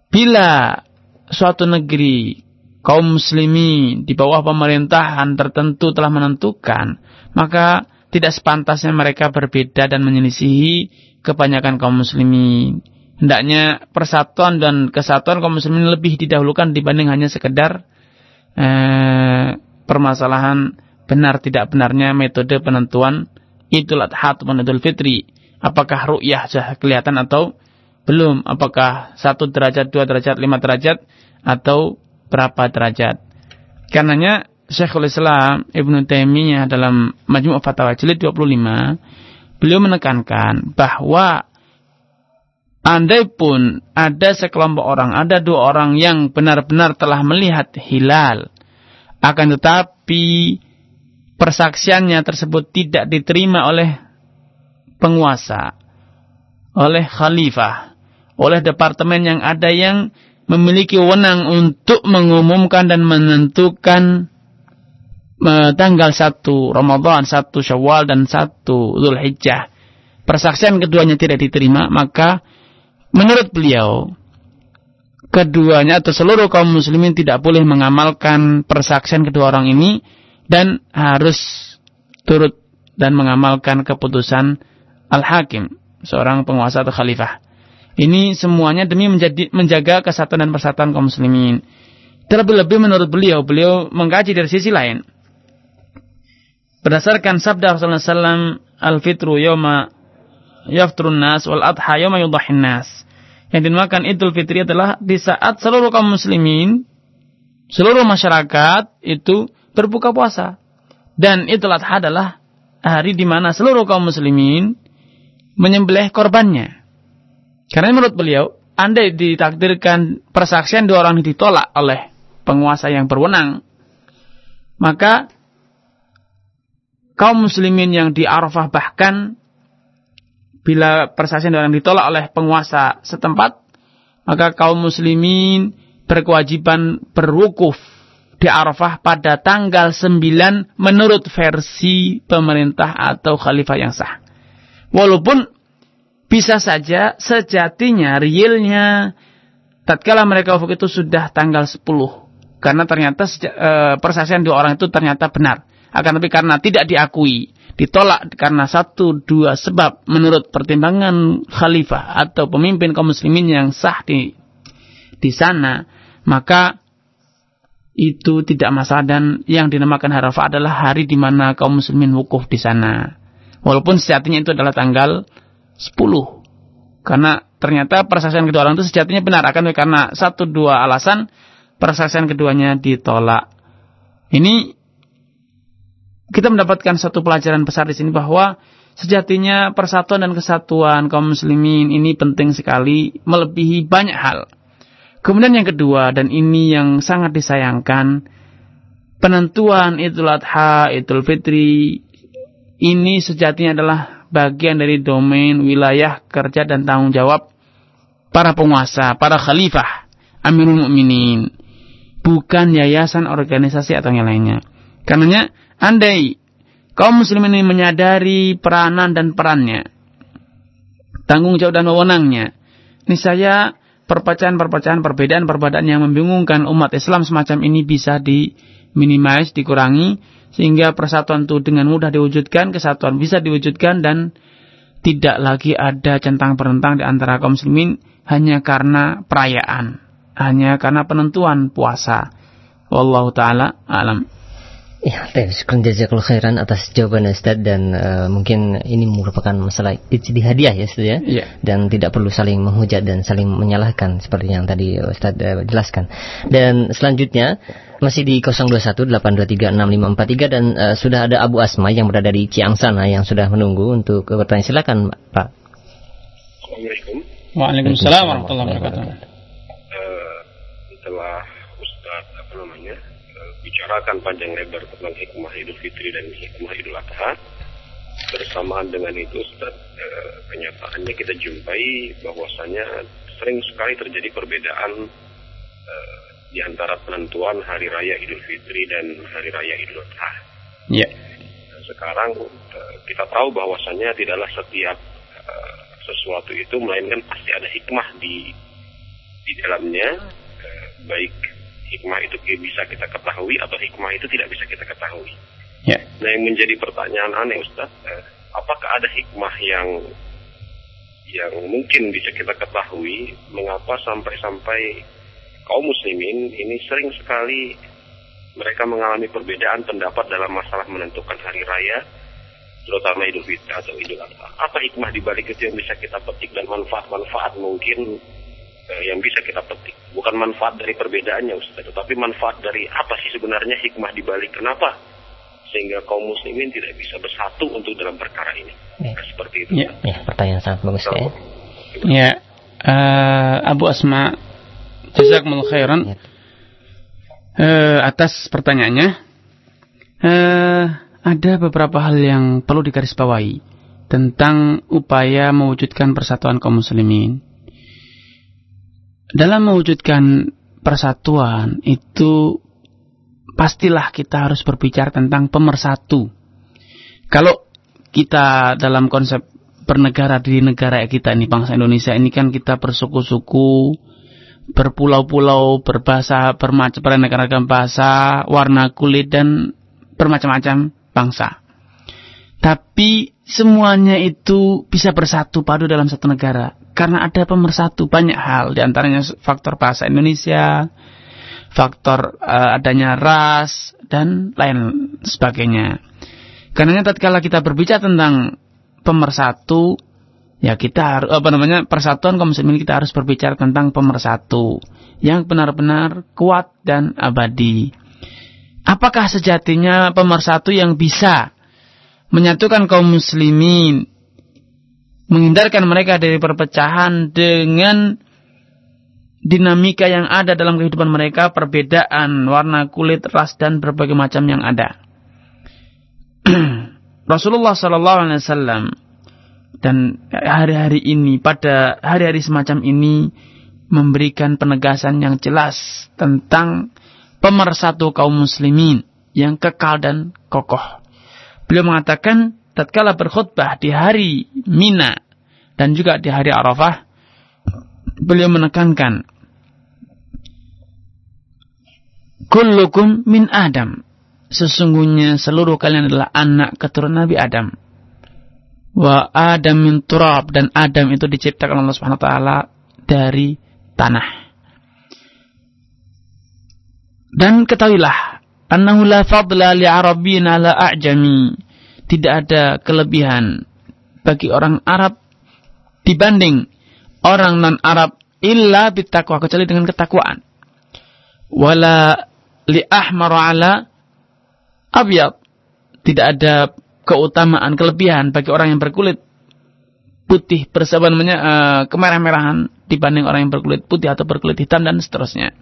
bila suatu negeri kaum muslimin di bawah pemerintahan tertentu telah menentukan, maka tidak sepantasnya mereka berbeda dan menyelisihi kebanyakan kaum muslimin. Hendaknya persatuan dan kesatuan kaum muslimin lebih didahulukan dibanding hanya sekedar eh, permasalahan benar tidak benarnya metode penentuan Idul Adha atau Idul Fitri. Apakah ru'yah sudah kelihatan atau belum? Apakah satu derajat, dua derajat, lima derajat atau berapa derajat? Karenanya Syekhul Islam Ibn Taimiyah dalam Majmu' Fatawa Jilid 25 beliau menekankan bahwa andai pun ada sekelompok orang, ada dua orang yang benar-benar telah melihat hilal, akan tetapi persaksiannya tersebut tidak diterima oleh penguasa, oleh khalifah, oleh departemen yang ada yang memiliki wewenang untuk mengumumkan dan menentukan uh, tanggal 1 Ramadan, 1 Syawal dan 1 Zulhijjah. Persaksian keduanya tidak diterima, maka menurut beliau keduanya atau seluruh kaum muslimin tidak boleh mengamalkan persaksian kedua orang ini dan harus turut dan mengamalkan keputusan al-hakim, seorang penguasa atau khalifah. Ini semuanya demi menjadi, menjaga kesatuan dan persatuan kaum muslimin. Terlebih-lebih menurut beliau, beliau mengkaji dari sisi lain. berdasarkan sabda Rasulullah SAW al-fitru yawma yaftrun nas wal adha yawma yudahin nas yang dinamakan Idul Fitri adalah di saat seluruh kaum muslimin seluruh masyarakat itu berbuka puasa. Dan Idul Adha adalah hari di mana seluruh kaum muslimin menyembelih korbannya. Karena menurut beliau andai ditakdirkan persaksian dua orang ditolak oleh penguasa yang berwenang maka kaum muslimin yang di Arafah bahkan bila persaksian orang ditolak oleh penguasa setempat, maka kaum muslimin berkewajiban berwukuf di Arafah pada tanggal 9 menurut versi pemerintah atau khalifah yang sah. Walaupun bisa saja sejatinya, realnya, tatkala mereka wukuf itu sudah tanggal 10. Karena ternyata e, persaksian dua orang itu ternyata benar. Akan tapi karena tidak diakui, ditolak karena satu dua sebab menurut pertimbangan khalifah atau pemimpin kaum muslimin yang sah di di sana, maka itu tidak masalah dan yang dinamakan Arafah adalah hari di mana kaum muslimin wukuf di sana. Walaupun sejatinya itu adalah tanggal 10. Karena ternyata persaksian kedua orang itu sejatinya benar akan karena satu dua alasan persaksian keduanya ditolak. Ini kita mendapatkan satu pelajaran besar di sini bahwa sejatinya persatuan dan kesatuan kaum muslimin ini penting sekali melebihi banyak hal. Kemudian yang kedua dan ini yang sangat disayangkan penentuan Idul Adha, Idul Fitri ini sejatinya adalah bagian dari domain wilayah kerja dan tanggung jawab para penguasa, para khalifah, Amirul Mukminin, bukan yayasan, organisasi atau yang lainnya. Karenanya Andai kaum muslimin ini menyadari peranan dan perannya, tanggung jawab dan wewenangnya, niscaya perpecahan-perpecahan, perbedaan-perbedaan yang membingungkan umat Islam semacam ini bisa diminimais, dikurangi, sehingga persatuan itu dengan mudah diwujudkan, kesatuan bisa diwujudkan, dan tidak lagi ada centang perentang di antara kaum muslimin hanya karena perayaan, hanya karena penentuan puasa. Wallahu taala alam. Ya, syukur jazakallahu khairan atas jawaban Ustaz dan uh, mungkin ini merupakan masalah ijtihadiyah ya Ustaz ya. Yeah. Dan tidak perlu saling menghujat dan saling menyalahkan seperti yang tadi Ustaz uh, jelaskan. Dan selanjutnya masih di 0218236543 dan uh, sudah ada Abu Asma yang berada di Ciang sana yang sudah menunggu untuk bertanya. Silakan Pak. Assalamualaikum. Waalaikumsalam warahmatullahi wabarakatuh. Uh, bicarakan panjang lebar tentang hikmah Idul Fitri dan hikmah Idul Adha. Bersamaan dengan itu, Ustaz, eh, kenyataannya kita jumpai bahwasanya sering sekali terjadi perbedaan eh, di antara penentuan hari raya Idul Fitri dan hari raya Idul Adha. Ya. Sekarang eh, kita tahu bahwasanya tidaklah setiap sesuatu itu melainkan pasti ada hikmah di di dalamnya, baik hikmah itu bisa kita ketahui atau hikmah itu tidak bisa kita ketahui. Ya. Nah yang menjadi pertanyaan aneh Ustaz, eh, apakah ada hikmah yang yang mungkin bisa kita ketahui mengapa sampai-sampai kaum muslimin ini sering sekali mereka mengalami perbedaan pendapat dalam masalah menentukan hari raya terutama Idul Fitri atau Idul Adha. Apa hikmah di balik itu yang bisa kita petik dan manfaat-manfaat mungkin yang bisa kita petik. Bukan manfaat dari perbedaannya Ustaz, tetapi manfaat dari apa sih sebenarnya hikmah di balik kenapa sehingga kaum muslimin tidak bisa bersatu untuk dalam perkara ini. Ya. Seperti itu. Ya, ya pertanyaan sangat bagus ya. Ya, uh, Abu Asma, jazakumullah khairan ya. uh, atas pertanyaannya. Uh, ada beberapa hal yang perlu digarisbawahi tentang upaya mewujudkan persatuan kaum muslimin dalam mewujudkan persatuan itu pastilah kita harus berbicara tentang pemersatu. Kalau kita dalam konsep bernegara di negara kita ini bangsa Indonesia ini kan kita bersuku-suku, berpulau-pulau, berbahasa, bermacam beraneka-ragam bahasa, warna kulit dan bermacam-macam bangsa. Tapi semuanya itu bisa bersatu padu dalam satu negara karena ada pemersatu banyak hal di antaranya faktor bahasa Indonesia, faktor uh, adanya ras dan lain sebagainya. Karena tatkala kita berbicara tentang pemersatu, ya kita harus apa namanya persatuan kaum muslimin kita harus berbicara tentang pemersatu yang benar-benar kuat dan abadi. Apakah sejatinya pemersatu yang bisa menyatukan kaum muslimin, menghindarkan mereka dari perpecahan dengan dinamika yang ada dalam kehidupan mereka, perbedaan warna kulit, ras dan berbagai macam yang ada. Rasulullah Sallallahu Alaihi Wasallam dan hari-hari ini pada hari-hari semacam ini memberikan penegasan yang jelas tentang pemersatu kaum muslimin yang kekal dan kokoh. Beliau mengatakan tatkala berkhutbah di hari Mina dan juga di hari Arafah beliau menekankan kullukum min Adam. Sesungguhnya seluruh kalian adalah anak keturunan Nabi Adam. Wa Adam min turab dan Adam itu diciptakan Allah Subhanahu wa taala dari tanah. Dan ketahuilah annahu la fadla li arabin ala a'jami tidak ada kelebihan bagi orang Arab dibanding orang non Arab illa bitakwa kecuali dengan ketakwaan. Wala li ahmar ala abyad. Tidak ada keutamaan kelebihan bagi orang yang berkulit putih bersama namanya uh, kemerah-merahan dibanding orang yang berkulit putih atau berkulit hitam dan seterusnya.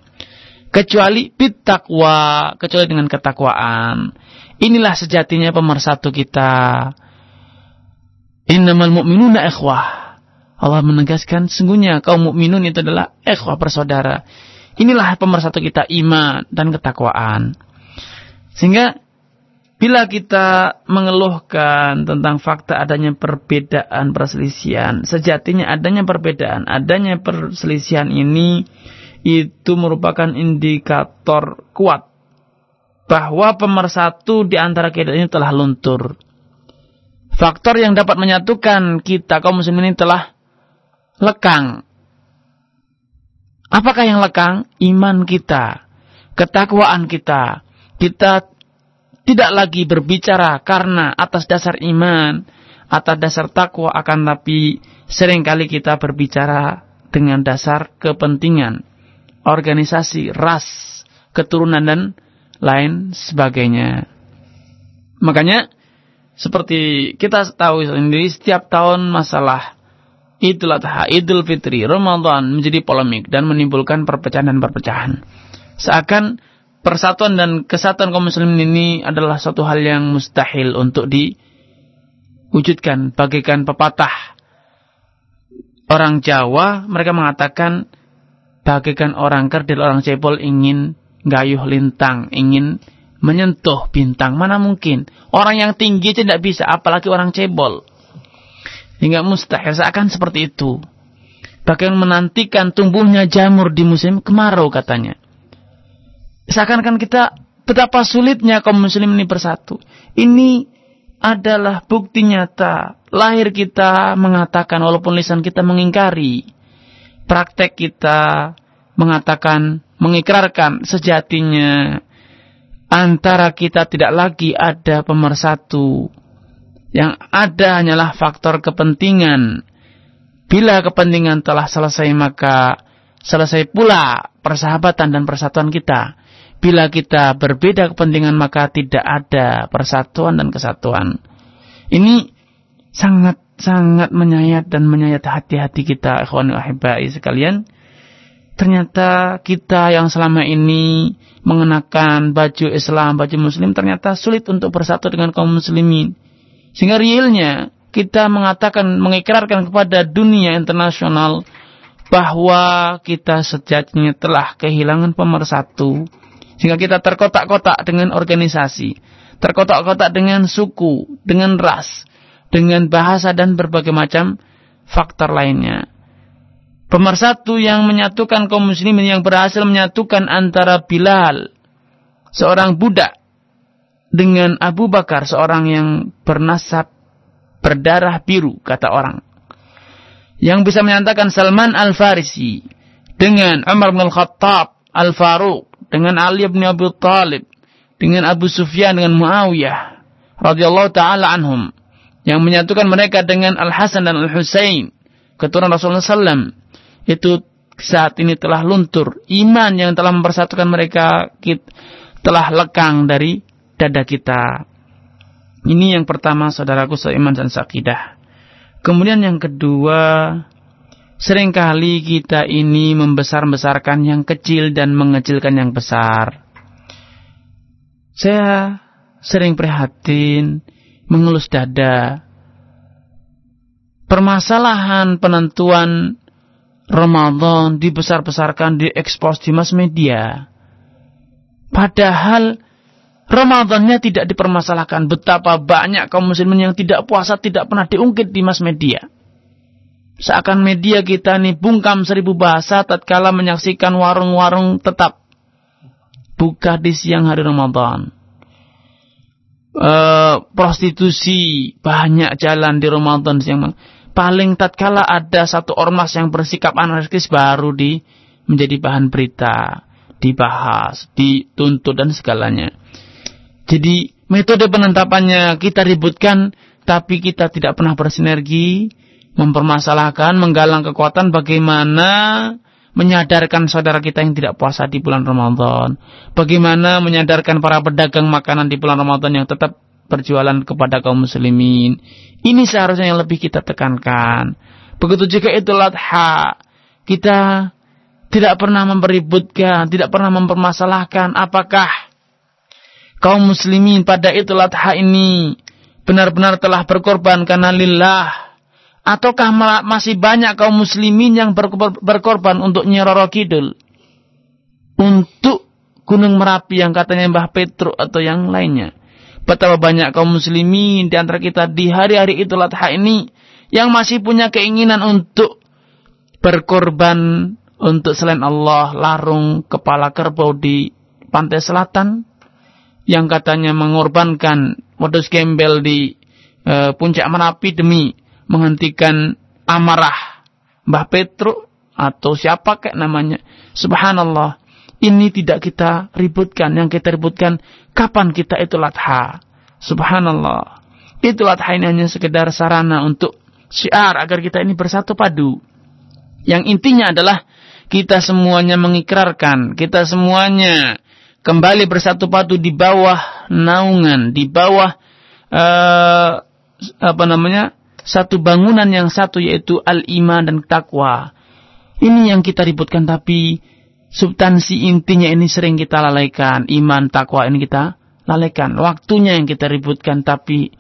Kecuali bitakwa, kecuali dengan ketakwaan. Inilah sejatinya pemersatu kita. Innamal mu'minuna ikhwah. Allah menegaskan sungguhnya kaum mukminun itu adalah ikhwah bersaudara. Inilah pemersatu kita iman dan ketakwaan. Sehingga bila kita mengeluhkan tentang fakta adanya perbedaan perselisihan, sejatinya adanya perbedaan, adanya perselisihan ini itu merupakan indikator kuat bahwa pemersatu di antara kita ini telah luntur. Faktor yang dapat menyatukan kita kaum muslimin ini telah lekang. Apakah yang lekang? Iman kita, ketakwaan kita. Kita tidak lagi berbicara karena atas dasar iman, atas dasar takwa akan tapi sering kali kita berbicara dengan dasar kepentingan, organisasi, ras, keturunan dan lain sebagainya. Makanya seperti kita tahu sendiri setiap tahun masalah Idul Adha, Idul Fitri, Ramadan menjadi polemik dan menimbulkan perpecahan dan perpecahan. Seakan persatuan dan kesatuan kaum muslimin ini adalah suatu hal yang mustahil untuk diwujudkan bagaikan pepatah orang Jawa mereka mengatakan bagaikan orang kerdil orang cebol ingin gayuh lintang ingin menyentuh bintang mana mungkin orang yang tinggi tidak bisa apalagi orang cebol Hingga mustahil seakan seperti itu. Bahkan menantikan tumbuhnya jamur di musim kemarau katanya. Seakan-akan kita betapa sulitnya kaum muslim ini bersatu. Ini adalah bukti nyata. Lahir kita mengatakan walaupun lisan kita mengingkari. Praktek kita mengatakan, mengikrarkan sejatinya antara kita tidak lagi ada pemersatu yang ada hanyalah faktor kepentingan. Bila kepentingan telah selesai maka selesai pula persahabatan dan persatuan kita. Bila kita berbeda kepentingan maka tidak ada persatuan dan kesatuan. Ini sangat sangat menyayat dan menyayat hati-hati kita ikhwan ahibai sekalian. Ternyata kita yang selama ini mengenakan baju Islam, baju muslim ternyata sulit untuk bersatu dengan kaum muslimin sehingga realnya kita mengatakan, mengikrarkan kepada dunia internasional bahwa kita sejatinya telah kehilangan pemersatu. Sehingga kita terkotak-kotak dengan organisasi, terkotak-kotak dengan suku, dengan ras, dengan bahasa dan berbagai macam faktor lainnya. Pemersatu yang menyatukan kaum muslimin yang berhasil menyatukan antara Bilal, seorang budak dengan Abu Bakar seorang yang bernasab berdarah biru kata orang yang bisa menyatakan Salman Al-Farisi dengan Umar bin Khattab Al-Faruq dengan Ali bin Abi Talib dengan Abu Sufyan dengan Muawiyah radhiyallahu taala anhum yang menyatukan mereka dengan Al Hasan dan Al Husain keturunan Rasulullah SAW itu saat ini telah luntur. Iman yang telah mempersatukan mereka telah lekang dari dada kita. Ini yang pertama saudaraku seiman dan sakidah kemudian yang kedua sering kali kita ini membesar-besarkan yang kecil dan mengecilkan yang besar. Saya sering prihatin mengelus dada. Permasalahan penentuan Ramadan dibesar-besarkan, diekspos di mass media. Padahal Ramadannya tidak dipermasalahkan. Betapa banyak kaum muslimin yang tidak puasa tidak pernah diungkit di mass media. Seakan media kita ini bungkam seribu bahasa tatkala menyaksikan warung-warung tetap buka di siang hari Ramadan uh, prostitusi banyak jalan di Ramadan yang paling tatkala ada satu ormas yang bersikap anarkis baru di menjadi bahan berita, dibahas, dituntut dan segalanya. Jadi metode penentapannya kita ributkan tapi kita tidak pernah bersinergi mempermasalahkan, menggalang kekuatan bagaimana menyadarkan saudara kita yang tidak puasa di bulan Ramadan. Bagaimana menyadarkan para pedagang makanan di bulan Ramadan yang tetap berjualan kepada kaum muslimin. Ini seharusnya yang lebih kita tekankan. Begitu juga itu ladha. Kita tidak pernah mempeributkan, tidak pernah mempermasalahkan apakah kaum muslimin pada itu ladha ini benar-benar telah berkorban karena lillah Ataukah masih banyak kaum muslimin yang berkorban untuk Nyiroro Kidul? Untuk Gunung Merapi yang katanya Mbah Petro atau yang lainnya. Betapa banyak kaum muslimin di antara kita di hari-hari Idul Adha ini yang masih punya keinginan untuk berkorban untuk selain Allah larung kepala kerbau di pantai selatan yang katanya mengorbankan modus gembel di e, puncak Merapi demi menghentikan amarah Mbah Petro atau siapa kayak namanya. Subhanallah. Ini tidak kita ributkan. Yang kita ributkan kapan kita itu latha. Subhanallah. Itu latha ini hanya sekedar sarana untuk syiar agar kita ini bersatu padu. Yang intinya adalah kita semuanya mengikrarkan, kita semuanya kembali bersatu padu di bawah naungan, di bawah uh, apa namanya satu bangunan yang satu yaitu al-iman dan takwa. Ini yang kita ributkan tapi substansi intinya ini sering kita lalaikan. Iman, takwa ini kita lalaikan. Waktunya yang kita ributkan tapi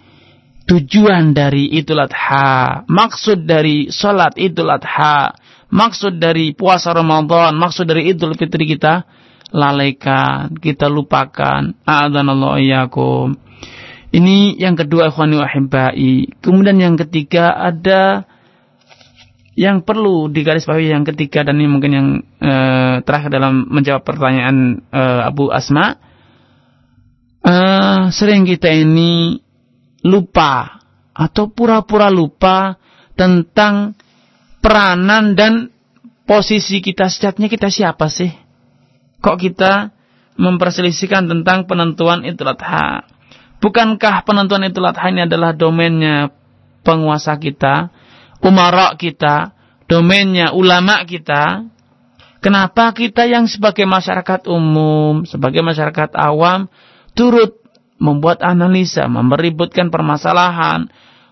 tujuan dari Idul Adha, maksud dari salat Idul Adha, maksud dari puasa Ramadan, maksud dari Idul Fitri kita lalaikan, kita lupakan. A'adzanallahu iyyakum. Ini yang kedua ikhwani wahibbai. Kemudian yang ketiga ada yang perlu digarisbawahi yang ketiga dan ini mungkin yang uh, terakhir dalam menjawab pertanyaan uh, Abu Asma. Uh, sering kita ini lupa atau pura-pura lupa tentang peranan dan posisi kita sejatinya kita siapa sih? Kok kita memperselisihkan tentang penentuan Idul Adha? Bukankah penentuan Idul Adha ini adalah domainnya penguasa kita, umara kita, domainnya ulama kita? Kenapa kita yang sebagai masyarakat umum, sebagai masyarakat awam, turut membuat analisa, meributkan permasalahan,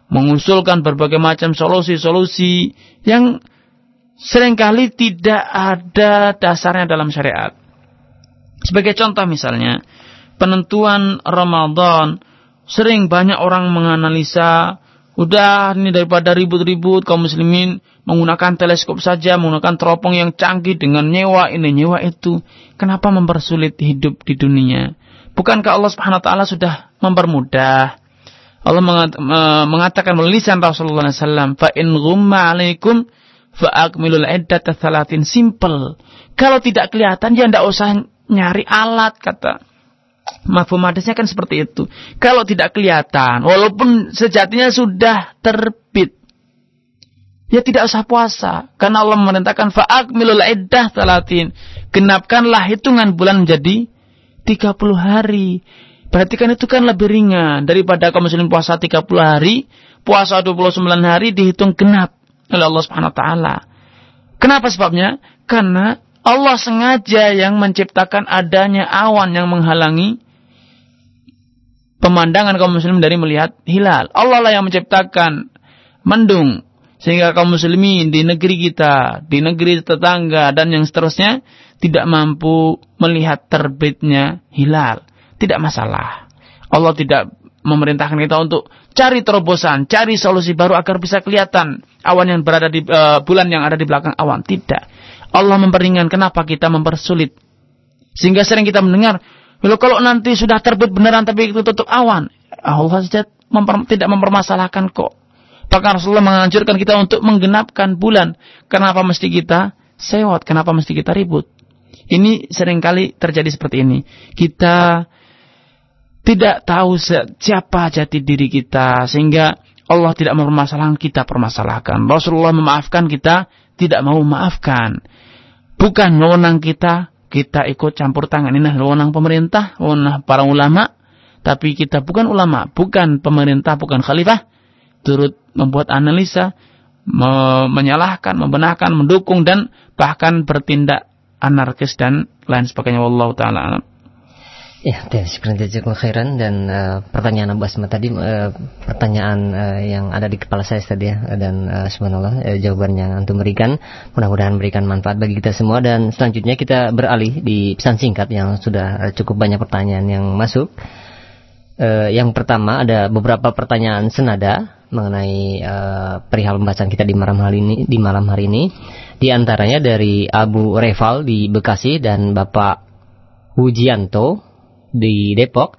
mengusulkan berbagai macam solusi-solusi yang sering kali tidak ada dasarnya dalam syariat. Sebagai contoh misalnya, penentuan Ramadan. Sering banyak orang menganalisa udah ini daripada ribut-ribut kaum muslimin menggunakan teleskop saja menggunakan teropong yang canggih dengan nyewa ini nyewa itu. Kenapa mempersulit hidup di dunia bukankah Allah Subhanahu wa taala sudah mempermudah? Allah mengatakan melalui lisan Rasulullah SAW fa in ghumma alaikum fa akmilul iddata simple. Kalau tidak kelihatan ya tidak usah nyari alat kata Mafhum hadisnya kan seperti itu. Kalau tidak kelihatan, walaupun sejatinya sudah terbit, ya tidak usah puasa. Karena Allah memerintahkan fa'akmilul iddah talatin. Genapkanlah hitungan bulan menjadi 30 hari. Berarti kan itu kan lebih ringan daripada kaum muslim puasa 30 hari, puasa 29 hari dihitung genap oleh Allah Subhanahu wa taala. Kenapa sebabnya? Karena Allah sengaja yang menciptakan adanya awan yang menghalangi pemandangan kaum muslim dari melihat hilal. Allah lah yang menciptakan mendung sehingga kaum muslimin di negeri kita, di negeri tetangga dan yang seterusnya tidak mampu melihat terbitnya hilal. Tidak masalah. Allah tidak memerintahkan kita untuk cari terobosan, cari solusi baru agar bisa kelihatan awan yang berada di uh, bulan yang ada di belakang awan. Tidak. Allah memperingan kenapa kita mempersulit. Sehingga sering kita mendengar Lalu kalau nanti sudah terbit beneran tapi itu tutup awan, Allah saja memper, tidak mempermasalahkan kok. Bahkan Rasulullah menganjurkan kita untuk menggenapkan bulan. Kenapa mesti kita sewot? Kenapa mesti kita ribut? Ini sering kali terjadi seperti ini. Kita tidak tahu siapa jati diri kita sehingga Allah tidak mempermasalahkan kita permasalahkan. Rasulullah memaafkan kita tidak mau memaafkan. Bukan wewenang kita kita ikut campur tangan. Ini wewenang pemerintah, wewenang para ulama. Tapi kita bukan ulama, bukan pemerintah, bukan khalifah. Turut membuat analisa, me menyalahkan, membenarkan, mendukung, dan bahkan bertindak anarkis dan lain sebagainya. Wallahu ta'ala Ya, seperti jazakallahu khairan. Dan uh, pertanyaan Abu Asma tadi uh, pertanyaan uh, yang ada di kepala saya tadi ya. Dan uh, subhanallah uh, jawaban yang antum berikan. Mudah-mudahan memberikan manfaat bagi kita semua. Dan selanjutnya kita beralih di pesan singkat yang sudah cukup banyak pertanyaan yang masuk. Uh, yang pertama ada beberapa pertanyaan senada mengenai uh, perihal pembahasan kita di malam hari ini di malam hari ini. Di antaranya dari Abu Reval di Bekasi dan Bapak Hujianto di Depok.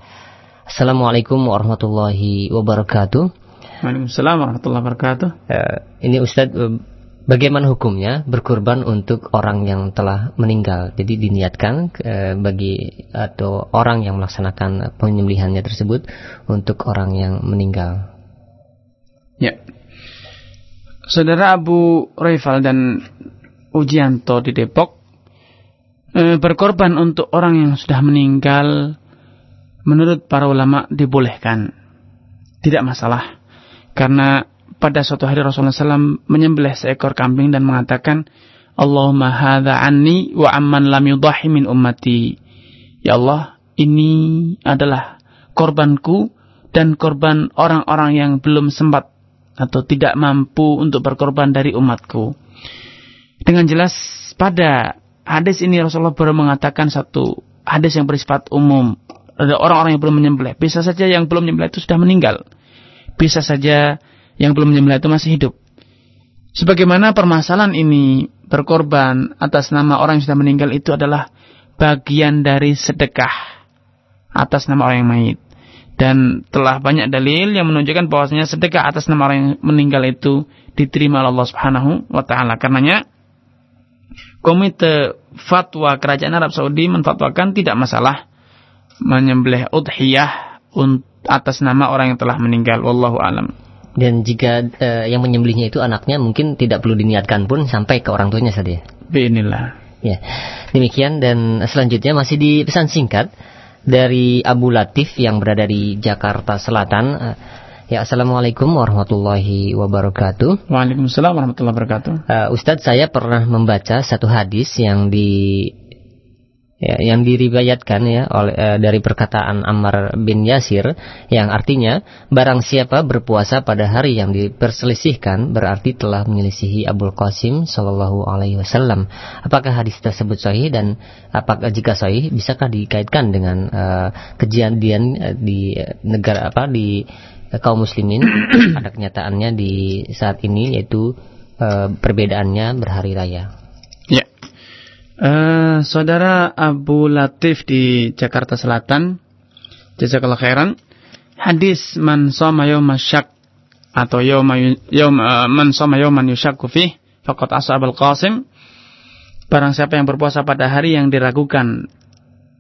Assalamualaikum warahmatullahi wabarakatuh. Waalaikumsalam warahmatullahi wabarakatuh. Uh, ini Ustadz, uh, bagaimana hukumnya berkurban untuk orang yang telah meninggal? Jadi diniatkan uh, bagi atau orang yang melaksanakan penyembelihannya tersebut untuk orang yang meninggal. Ya. Saudara Abu Raifal dan Ujianto di Depok berkorban untuk orang yang sudah meninggal menurut para ulama dibolehkan. Tidak masalah. Karena pada suatu hari Rasulullah SAW menyembelih seekor kambing dan mengatakan, Allahumma hadha anni wa amman lam yudahi min ummati. Ya Allah, ini adalah korbanku dan korban orang-orang yang belum sempat atau tidak mampu untuk berkorban dari umatku. Dengan jelas pada hadis ini Rasulullah baru mengatakan satu hadis yang bersifat umum ada orang-orang yang belum menyembelih. Bisa saja yang belum menyembelih itu sudah meninggal. Bisa saja yang belum menyembelih itu masih hidup. Sebagaimana permasalahan ini berkorban atas nama orang yang sudah meninggal itu adalah bagian dari sedekah atas nama orang yang mayit. Dan telah banyak dalil yang menunjukkan bahwasanya sedekah atas nama orang yang meninggal itu diterima oleh Allah Subhanahu wa taala. Karenanya Komite Fatwa Kerajaan Arab Saudi menfatwakan tidak masalah menyembelih udhiyah atas nama orang yang telah meninggal. Wallahu alam. Dan jika uh, yang menyembelihnya itu anaknya mungkin tidak perlu diniatkan pun sampai ke orang tuanya saja. Bismillah. Ya. Demikian dan selanjutnya masih di pesan singkat dari Abu Latif yang berada di Jakarta Selatan. Uh, Ya, Assalamualaikum warahmatullahi wabarakatuh. Waalaikumsalam warahmatullahi wabarakatuh. Uh, Ustadz, saya pernah membaca satu hadis yang di ya, yang diriwayatkan ya oleh e, dari perkataan Ammar bin Yasir yang artinya barang siapa berpuasa pada hari yang diperselisihkan berarti telah menyelisihi Abul Qasim Shallallahu Alaihi Wasallam. Apakah hadis tersebut sahih dan apakah jika sahih bisakah dikaitkan dengan e, kejadian e, di negara apa di e, kaum muslimin ada kenyataannya di saat ini yaitu e, perbedaannya berhari raya. Uh, saudara Abu Latif di Jakarta Selatan, jazakallah khairan. Hadis man soma yawma syak atau yawma yawma uh, man soma yawman yusyakku fih faqad qasim. Barang siapa yang berpuasa pada hari yang diragukan,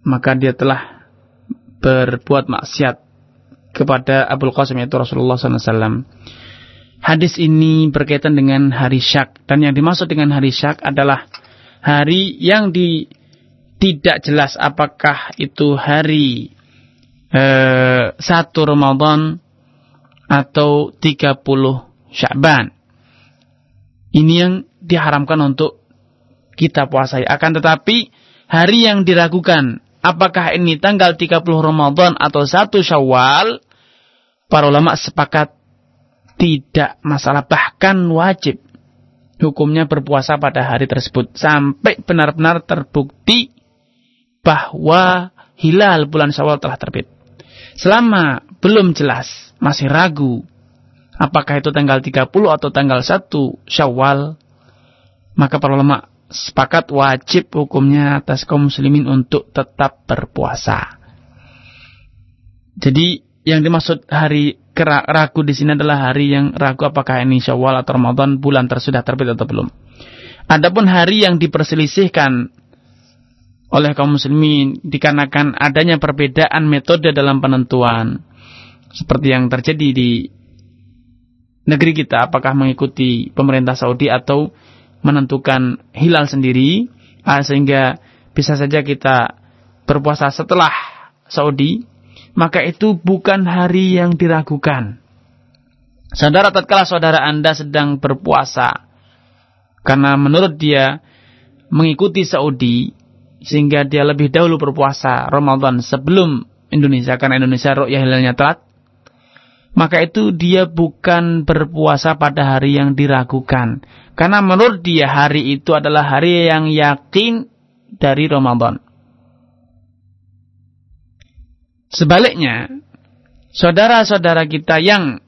maka dia telah berbuat maksiat kepada Abul Qasim yaitu Rasulullah SAW. Hadis ini berkaitan dengan hari syak dan yang dimaksud dengan hari syak adalah hari yang di tidak jelas apakah itu hari eh, satu Ramadan atau 30 Sya'ban. Ini yang diharamkan untuk kita puasai. Akan tetapi hari yang diragukan apakah ini tanggal 30 Ramadan atau 1 Syawal, para ulama sepakat tidak masalah bahkan wajib hukumnya berpuasa pada hari tersebut sampai benar-benar terbukti bahwa hilal bulan Syawal telah terbit. Selama belum jelas, masih ragu apakah itu tanggal 30 atau tanggal 1 Syawal, maka para ulama sepakat wajib hukumnya atas kaum muslimin untuk tetap berpuasa. Jadi yang dimaksud hari ragu di sini adalah hari yang ragu apakah ini Syawal atau Ramadan bulan tersudah terbit atau belum. Adapun hari yang diperselisihkan oleh kaum muslimin dikarenakan adanya perbedaan metode dalam penentuan seperti yang terjadi di negeri kita apakah mengikuti pemerintah Saudi atau menentukan hilal sendiri ah, sehingga bisa saja kita berpuasa setelah Saudi maka itu bukan hari yang diragukan. Saudara tatkala saudara Anda sedang berpuasa karena menurut dia mengikuti Saudi sehingga dia lebih dahulu berpuasa Ramadan sebelum Indonesia karena Indonesia ru'yah hilalnya telat maka itu dia bukan berpuasa pada hari yang diragukan. Karena menurut dia hari itu adalah hari yang yakin dari Ramadan sebaliknya saudara-saudara kita yang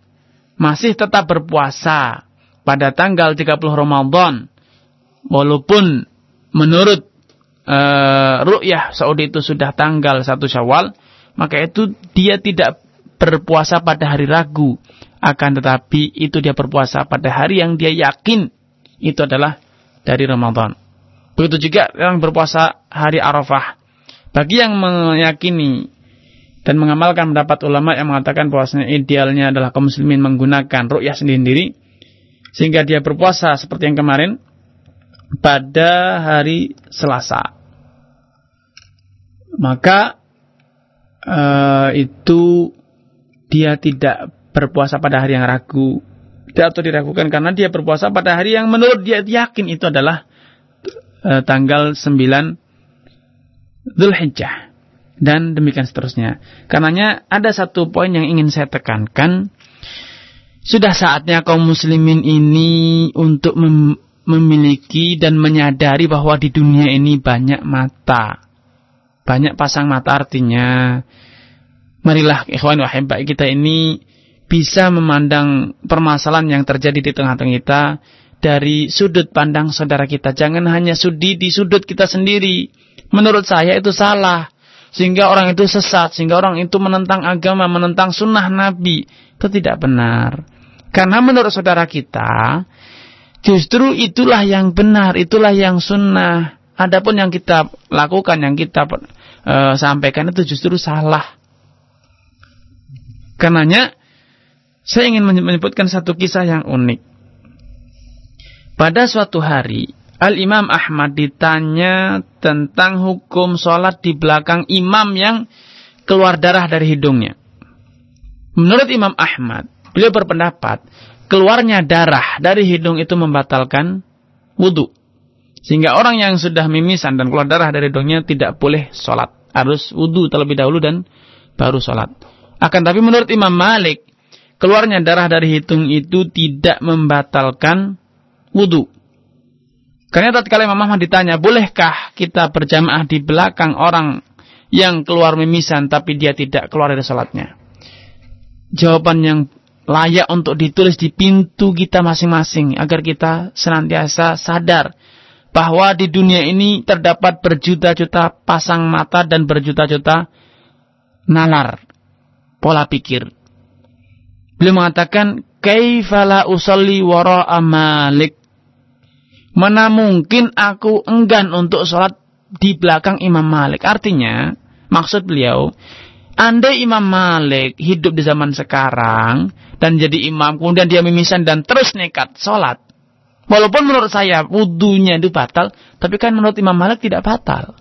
masih tetap berpuasa pada tanggal 30 Ramadan walaupun menurut uh, ru'yah Saudi itu sudah tanggal 1 Syawal, maka itu dia tidak berpuasa pada hari ragu. Akan tetapi itu dia berpuasa pada hari yang dia yakin itu adalah dari Ramadan. Begitu juga yang berpuasa hari Arafah. Bagi yang meyakini dan mengamalkan pendapat ulama yang mengatakan bahwasanya idealnya adalah kaum muslimin menggunakan ru'yah sendiri-sendiri sehingga dia berpuasa seperti yang kemarin pada hari Selasa. Maka uh, itu dia tidak berpuasa pada hari yang ragu. Atau diragukan karena dia berpuasa pada hari yang menurut dia yakin itu adalah uh, tanggal 9 Dzulhijjah dan demikian seterusnya. Karenanya ada satu poin yang ingin saya tekankan. Sudah saatnya kaum muslimin ini untuk mem memiliki dan menyadari bahwa di dunia ini banyak mata banyak pasang mata artinya marilah ikhwan wahibah kita ini bisa memandang permasalahan yang terjadi di tengah-tengah kita dari sudut pandang saudara kita. Jangan hanya sudi di sudut kita sendiri. Menurut saya itu salah. Sehingga orang itu sesat. Sehingga orang itu menentang agama, menentang sunnah Nabi. Itu tidak benar. Karena menurut saudara kita, justru itulah yang benar, itulah yang sunnah. Adapun yang kita lakukan, yang kita e, sampaikan itu justru salah. Karenanya saya ingin menyebutkan satu kisah yang unik. Pada suatu hari, Al-Imam Ahmad ditanya tentang hukum sholat di belakang imam yang keluar darah dari hidungnya. Menurut Imam Ahmad, beliau berpendapat, keluarnya darah dari hidung itu membatalkan wudhu. Sehingga orang yang sudah mimisan dan keluar darah dari hidungnya tidak boleh sholat harus wudhu terlebih dahulu dan baru sholat. Akan tapi menurut Imam Malik, keluarnya darah dari hidung itu tidak membatalkan wudhu. Karena tatkala Imam Ahmad ditanya, bolehkah kita berjamaah di belakang orang yang keluar mimisan tapi dia tidak keluar dari sholatnya? Jawaban yang layak untuk ditulis di pintu kita masing-masing agar kita senantiasa sadar bahwa di dunia ini terdapat berjuta-juta pasang mata dan berjuta-juta nalar pola pikir. Beliau mengatakan, "Kaifala usolli wara'a Malik?" Mana mungkin aku enggan untuk sholat di belakang Imam Malik? Artinya, maksud beliau, andai Imam Malik hidup di zaman sekarang dan jadi imam, kemudian dia mimisan dan terus nekat sholat, Walaupun menurut saya wudhunya itu batal, tapi kan menurut Imam Malik tidak batal.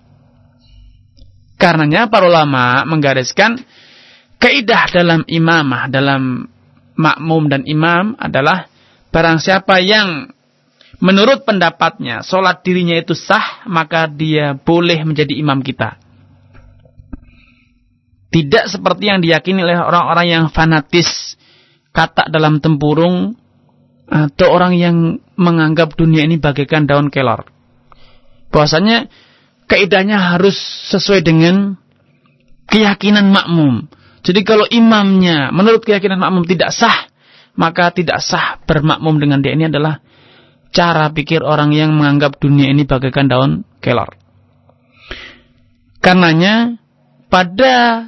Karenanya para ulama menggariskan kaidah dalam imamah, dalam makmum dan imam adalah barang siapa yang menurut pendapatnya sholat dirinya itu sah, maka dia boleh menjadi imam kita. Tidak seperti yang diyakini oleh orang-orang yang fanatis, kata dalam tempurung, atau orang yang menganggap dunia ini bagaikan daun kelor. Bahwasanya kaidahnya harus sesuai dengan keyakinan makmum. Jadi kalau imamnya menurut keyakinan makmum tidak sah, maka tidak sah bermakmum dengan dia ini adalah cara pikir orang yang menganggap dunia ini bagaikan daun kelor. Karenanya pada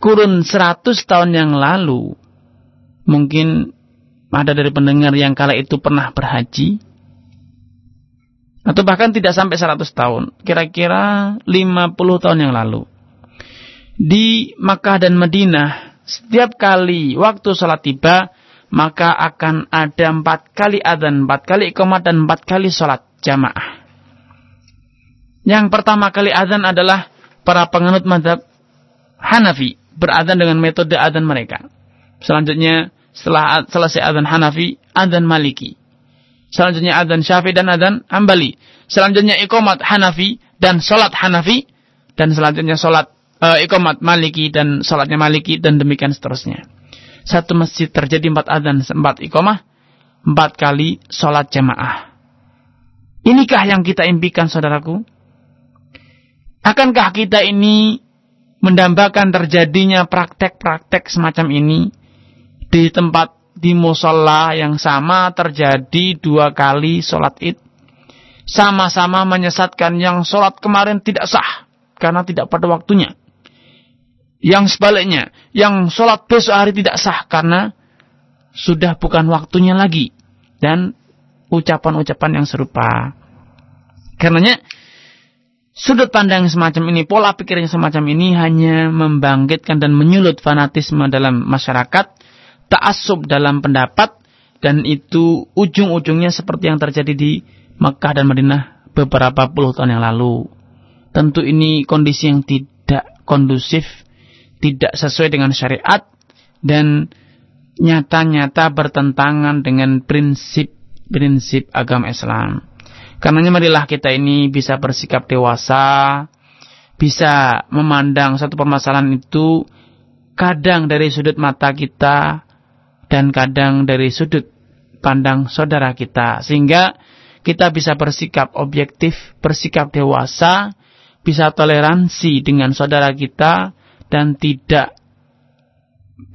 kurun 100 tahun yang lalu, mungkin ada dari pendengar yang kala itu pernah berhaji, atau bahkan tidak sampai 100 tahun, kira-kira 50 tahun yang lalu. Di Makkah dan Madinah, setiap kali waktu sholat tiba, maka akan ada empat kali adzan, empat kali ikomat dan empat kali sholat jamaah. Yang pertama kali adzan adalah para penganut madhab Hanafi beradhan dengan metode adhan mereka. Selanjutnya setelah selesai adhan Hanafi, adhan Maliki. Selanjutnya adhan Syafi'i dan adhan Ambali. Selanjutnya ikomat Hanafi dan sholat Hanafi. Dan selanjutnya sholat uh, ikomat Maliki dan sholatnya Maliki dan demikian seterusnya. Satu masjid terjadi empat adhan, empat ikomah, empat kali sholat jamaah. Inikah yang kita impikan saudaraku? Akankah kita ini mendambakan terjadinya praktek-praktek semacam ini di tempat di musola yang sama terjadi dua kali sholat id sama-sama menyesatkan yang sholat kemarin tidak sah karena tidak pada waktunya yang sebaliknya yang sholat besok hari tidak sah karena sudah bukan waktunya lagi dan ucapan-ucapan yang serupa karenanya Sudut pandang semacam ini, pola pikir yang semacam ini hanya membangkitkan dan menyulut fanatisme dalam masyarakat, ta'assub dalam pendapat, dan itu ujung-ujungnya seperti yang terjadi di Mekah dan Madinah beberapa puluh tahun yang lalu. Tentu ini kondisi yang tidak kondusif, tidak sesuai dengan syariat, dan nyata-nyata bertentangan dengan prinsip-prinsip agama Islam. Karenanya marilah kita ini bisa bersikap dewasa, bisa memandang satu permasalahan itu kadang dari sudut mata kita dan kadang dari sudut pandang saudara kita sehingga kita bisa bersikap objektif, bersikap dewasa, bisa toleransi dengan saudara kita dan tidak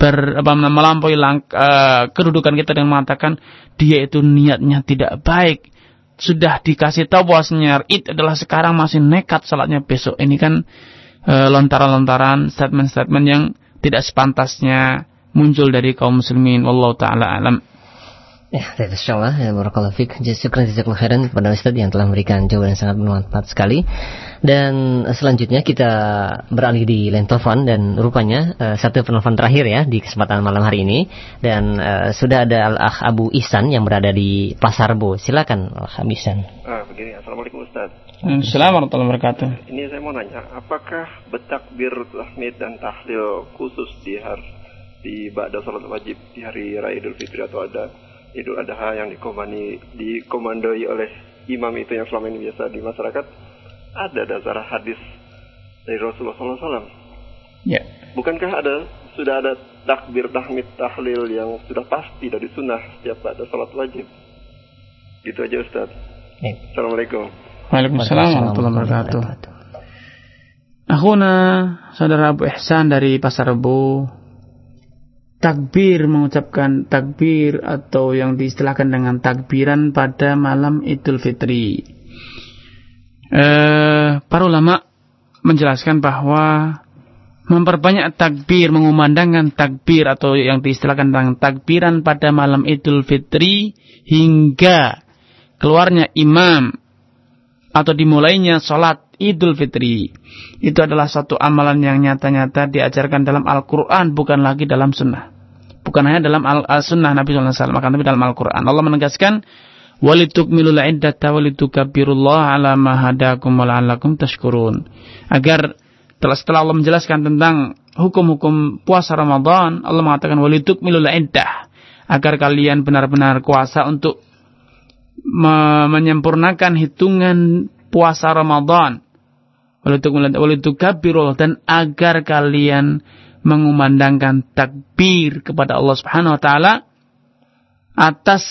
ber, apa, melampaui lang, uh, kedudukan kita dengan mengatakan dia itu niatnya tidak baik, sudah dikasih tahu bahwasanya id adalah sekarang masih nekat salatnya besok. Ini kan e, lontaran-lontaran statement-statement yang tidak sepantasnya muncul dari kaum muslimin. Wallahu taala alam. Ya, Allah ya barakallahu fik. Syukran jazakallahu khairan kepada Ustaz yang telah memberikan jawaban yang sangat bermanfaat sekali. Dan selanjutnya kita beralih di telepon dan rupanya uh, satu penelpon terakhir ya di kesempatan malam hari ini dan uh, sudah ada Al-Akh Abu Ihsan yang berada di Pasar Bo. Silakan Al-Akh Abu Ihsan. Ah, begini. Assalamualaikum Ustaz. Assalamualaikum warahmatullahi wabarakatuh. Ini saya mau nanya, apakah betakbir tahmid dan tahlil khusus di hari di ba'da salat wajib di hari Raya Idul Fitri atau ada Idul Adha yang dikomandi, dikomandoi oleh imam itu yang selama ini biasa di masyarakat ada dasar hadis dari Rasulullah SAW. Ya. Bukankah ada sudah ada takbir, tahmid, tahlil yang sudah pasti dari sunnah setiap pada salat wajib? Gitu aja Ustaz. Ya. Assalamualaikum. Waalaikumsalam warahmatullahi wabarakatuh. Akhuna saudara Abu Ihsan dari Pasar Rebo takbir mengucapkan takbir atau yang diistilahkan dengan takbiran pada malam Idul Fitri. Eh, para ulama menjelaskan bahwa memperbanyak takbir, mengumandangkan takbir atau yang diistilahkan dengan takbiran pada malam Idul Fitri hingga keluarnya imam atau dimulainya sholat Idul Fitri. Itu adalah satu amalan yang nyata-nyata diajarkan dalam Al-Quran bukan lagi dalam sunnah. Bukan hanya dalam Al-Sunnah Nabi SAW maka tapi dalam Al-Quran. Allah menegaskan walitukmilul iddata walitukabirullah ala ma hadakum wa la'allakum tashkurun. Agar setelah Allah menjelaskan tentang hukum-hukum puasa Ramadan, Allah mengatakan walituk milul iddah agar kalian benar-benar kuasa untuk me menyempurnakan hitungan puasa Ramadan. Dan agar kalian mengumandangkan takbir kepada Allah Subhanahu wa taala atas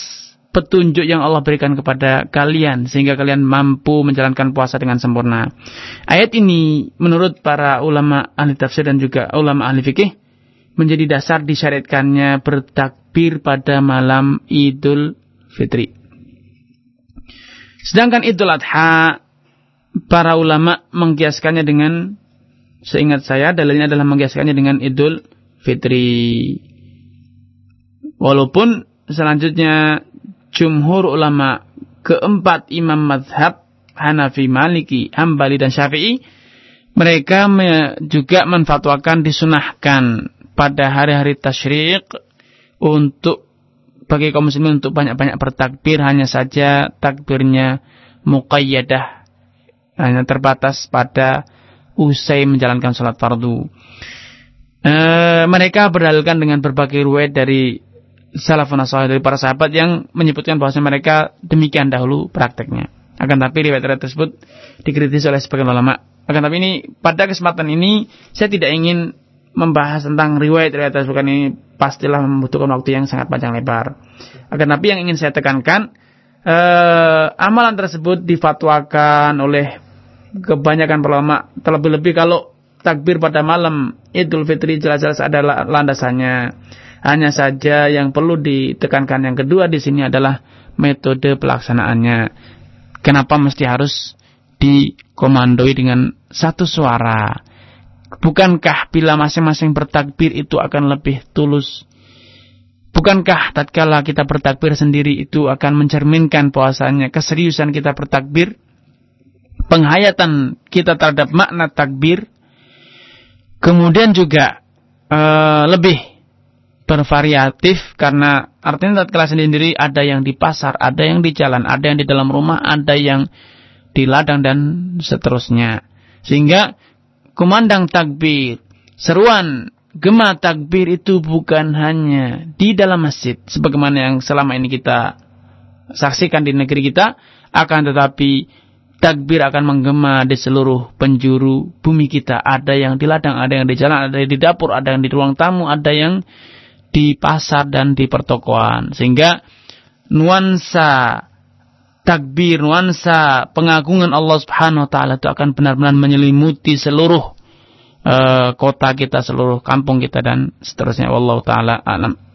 petunjuk yang Allah berikan kepada kalian sehingga kalian mampu menjalankan puasa dengan sempurna. Ayat ini menurut para ulama ahli tafsir dan juga ulama ahli fikih menjadi dasar disyariatkannya bertakbir pada malam Idul Fitri. Sedangkan Idul Adha para ulama mengkiaskannya dengan seingat saya dalilnya adalah mengkiaskannya dengan Idul Fitri. Walaupun selanjutnya jumhur ulama keempat imam madhab Hanafi, Maliki, Hambali dan Syafi'i mereka me juga menfatwakan disunahkan pada hari-hari tasyrik untuk bagi kaum muslimin untuk banyak-banyak bertakbir hanya saja takbirnya muqayyadah hanya terbatas pada usai menjalankan sholat fardu. E, mereka berdalilkan dengan berbagai riwayat dari salafun salih dari para sahabat yang menyebutkan bahwa mereka demikian dahulu prakteknya. Akan tapi riwayat-riwayat tersebut dikritisi oleh sebagian ulama. Akan tapi ini pada kesempatan ini saya tidak ingin membahas tentang riwayat-riwayat tersebut ini pastilah membutuhkan waktu yang sangat panjang lebar. Akan tapi yang ingin saya tekankan eh, amalan tersebut difatwakan oleh kebanyakan ulama terlebih-lebih kalau takbir pada malam Idul Fitri jelas-jelas adalah landasannya. Hanya saja yang perlu ditekankan yang kedua di sini adalah metode pelaksanaannya. Kenapa mesti harus dikomandoi dengan satu suara? Bukankah bila masing-masing bertakbir itu akan lebih tulus? Bukankah tatkala kita bertakbir sendiri itu akan mencerminkan puasanya keseriusan kita bertakbir? Penghayatan kita terhadap makna takbir. Kemudian juga uh, lebih bervariatif karena artinya tatkala sendiri ada yang di pasar, ada yang di jalan, ada yang di dalam rumah, ada yang di ladang dan seterusnya. Sehingga kumandang takbir, seruan gema takbir itu bukan hanya di dalam masjid sebagaimana yang selama ini kita saksikan di negeri kita, akan tetapi takbir akan menggema di seluruh penjuru bumi kita. Ada yang di ladang, ada yang di jalan, ada yang di dapur, ada yang di ruang tamu, ada yang di pasar dan di pertokoan. Sehingga nuansa takbir, nuansa pengagungan Allah Subhanahu wa taala itu akan benar-benar menyelimuti seluruh uh, kota kita, seluruh kampung kita dan seterusnya. Wallahu taala alam.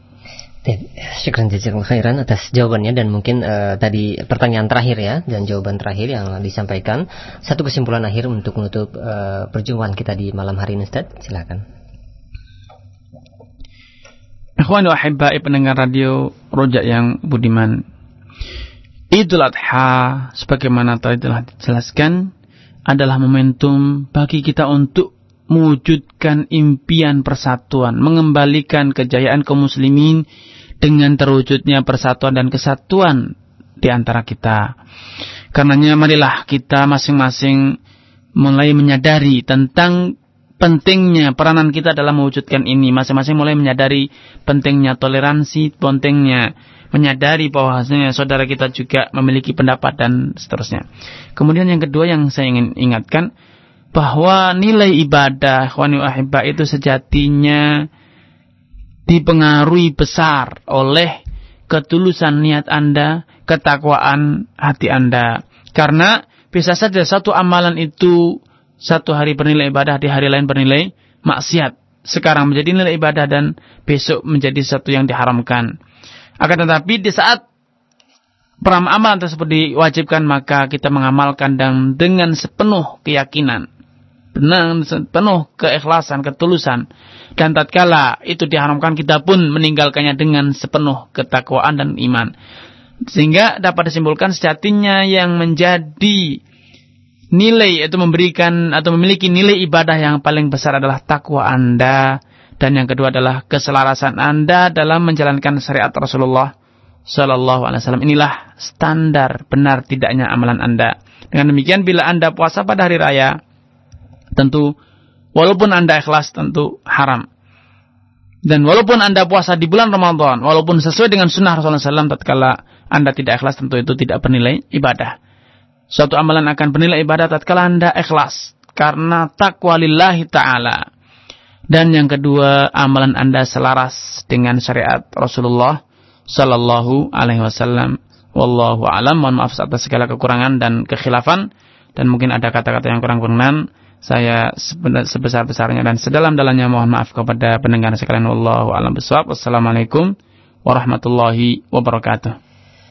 Syukran jazakallahu khairan atas jawabannya dan mungkin uh, tadi pertanyaan terakhir ya dan jawaban terakhir yang disampaikan. Satu kesimpulan akhir untuk menutup uh, perjumpaan kita di malam hari ini Ustaz. Silakan. Ikhwan wa ahibbai pendengar radio Rojak yang budiman. Idul Adha sebagaimana tadi telah dijelaskan adalah momentum bagi kita untuk mewujudkan impian persatuan, mengembalikan kejayaan kaum muslimin dengan terwujudnya persatuan dan kesatuan di antara kita. Karenanya marilah kita masing-masing mulai menyadari tentang pentingnya peranan kita dalam mewujudkan ini. Masing-masing mulai menyadari pentingnya toleransi, pentingnya menyadari bahwasanya saudara kita juga memiliki pendapat dan seterusnya. Kemudian yang kedua yang saya ingin ingatkan bahwa nilai ibadah wani ahibba itu sejatinya dipengaruhi besar oleh ketulusan niat Anda, ketakwaan hati Anda. Karena bisa saja satu amalan itu satu hari bernilai ibadah, di hari lain bernilai maksiat. Sekarang menjadi nilai ibadah dan besok menjadi satu yang diharamkan. Akan tetapi di saat amalan tersebut diwajibkan maka kita mengamalkan dan dengan sepenuh keyakinan dengan sepenuh keikhlasan, ketulusan dan tatkala itu diharamkan kita pun meninggalkannya dengan sepenuh ketakwaan dan iman. Sehingga dapat disimpulkan sejatinya yang menjadi nilai itu memberikan atau memiliki nilai ibadah yang paling besar adalah takwa Anda dan yang kedua adalah keselarasan Anda dalam menjalankan syariat Rasulullah Shallallahu Alaihi Wasallam. Inilah standar benar tidaknya amalan Anda. Dengan demikian bila Anda puasa pada hari raya, tentu Walaupun Anda ikhlas tentu haram. Dan walaupun Anda puasa di bulan Ramadan, walaupun sesuai dengan sunnah Rasulullah SAW, tatkala Anda tidak ikhlas, tentu itu tidak bernilai ibadah. Suatu amalan akan bernilai ibadah tatkala Anda ikhlas. Karena takwa lillahi ta'ala. Dan yang kedua, amalan Anda selaras dengan syariat Rasulullah Sallallahu Alaihi Wasallam. Wallahu alam. Mohon maaf atas segala kekurangan dan kekhilafan. Dan mungkin ada kata-kata yang kurang berkenan saya sebesar-besarnya dan sedalam-dalamnya mohon maaf kepada pendengar sekalian wallahu alam bisawab. Wassalamualaikum warahmatullahi wabarakatuh.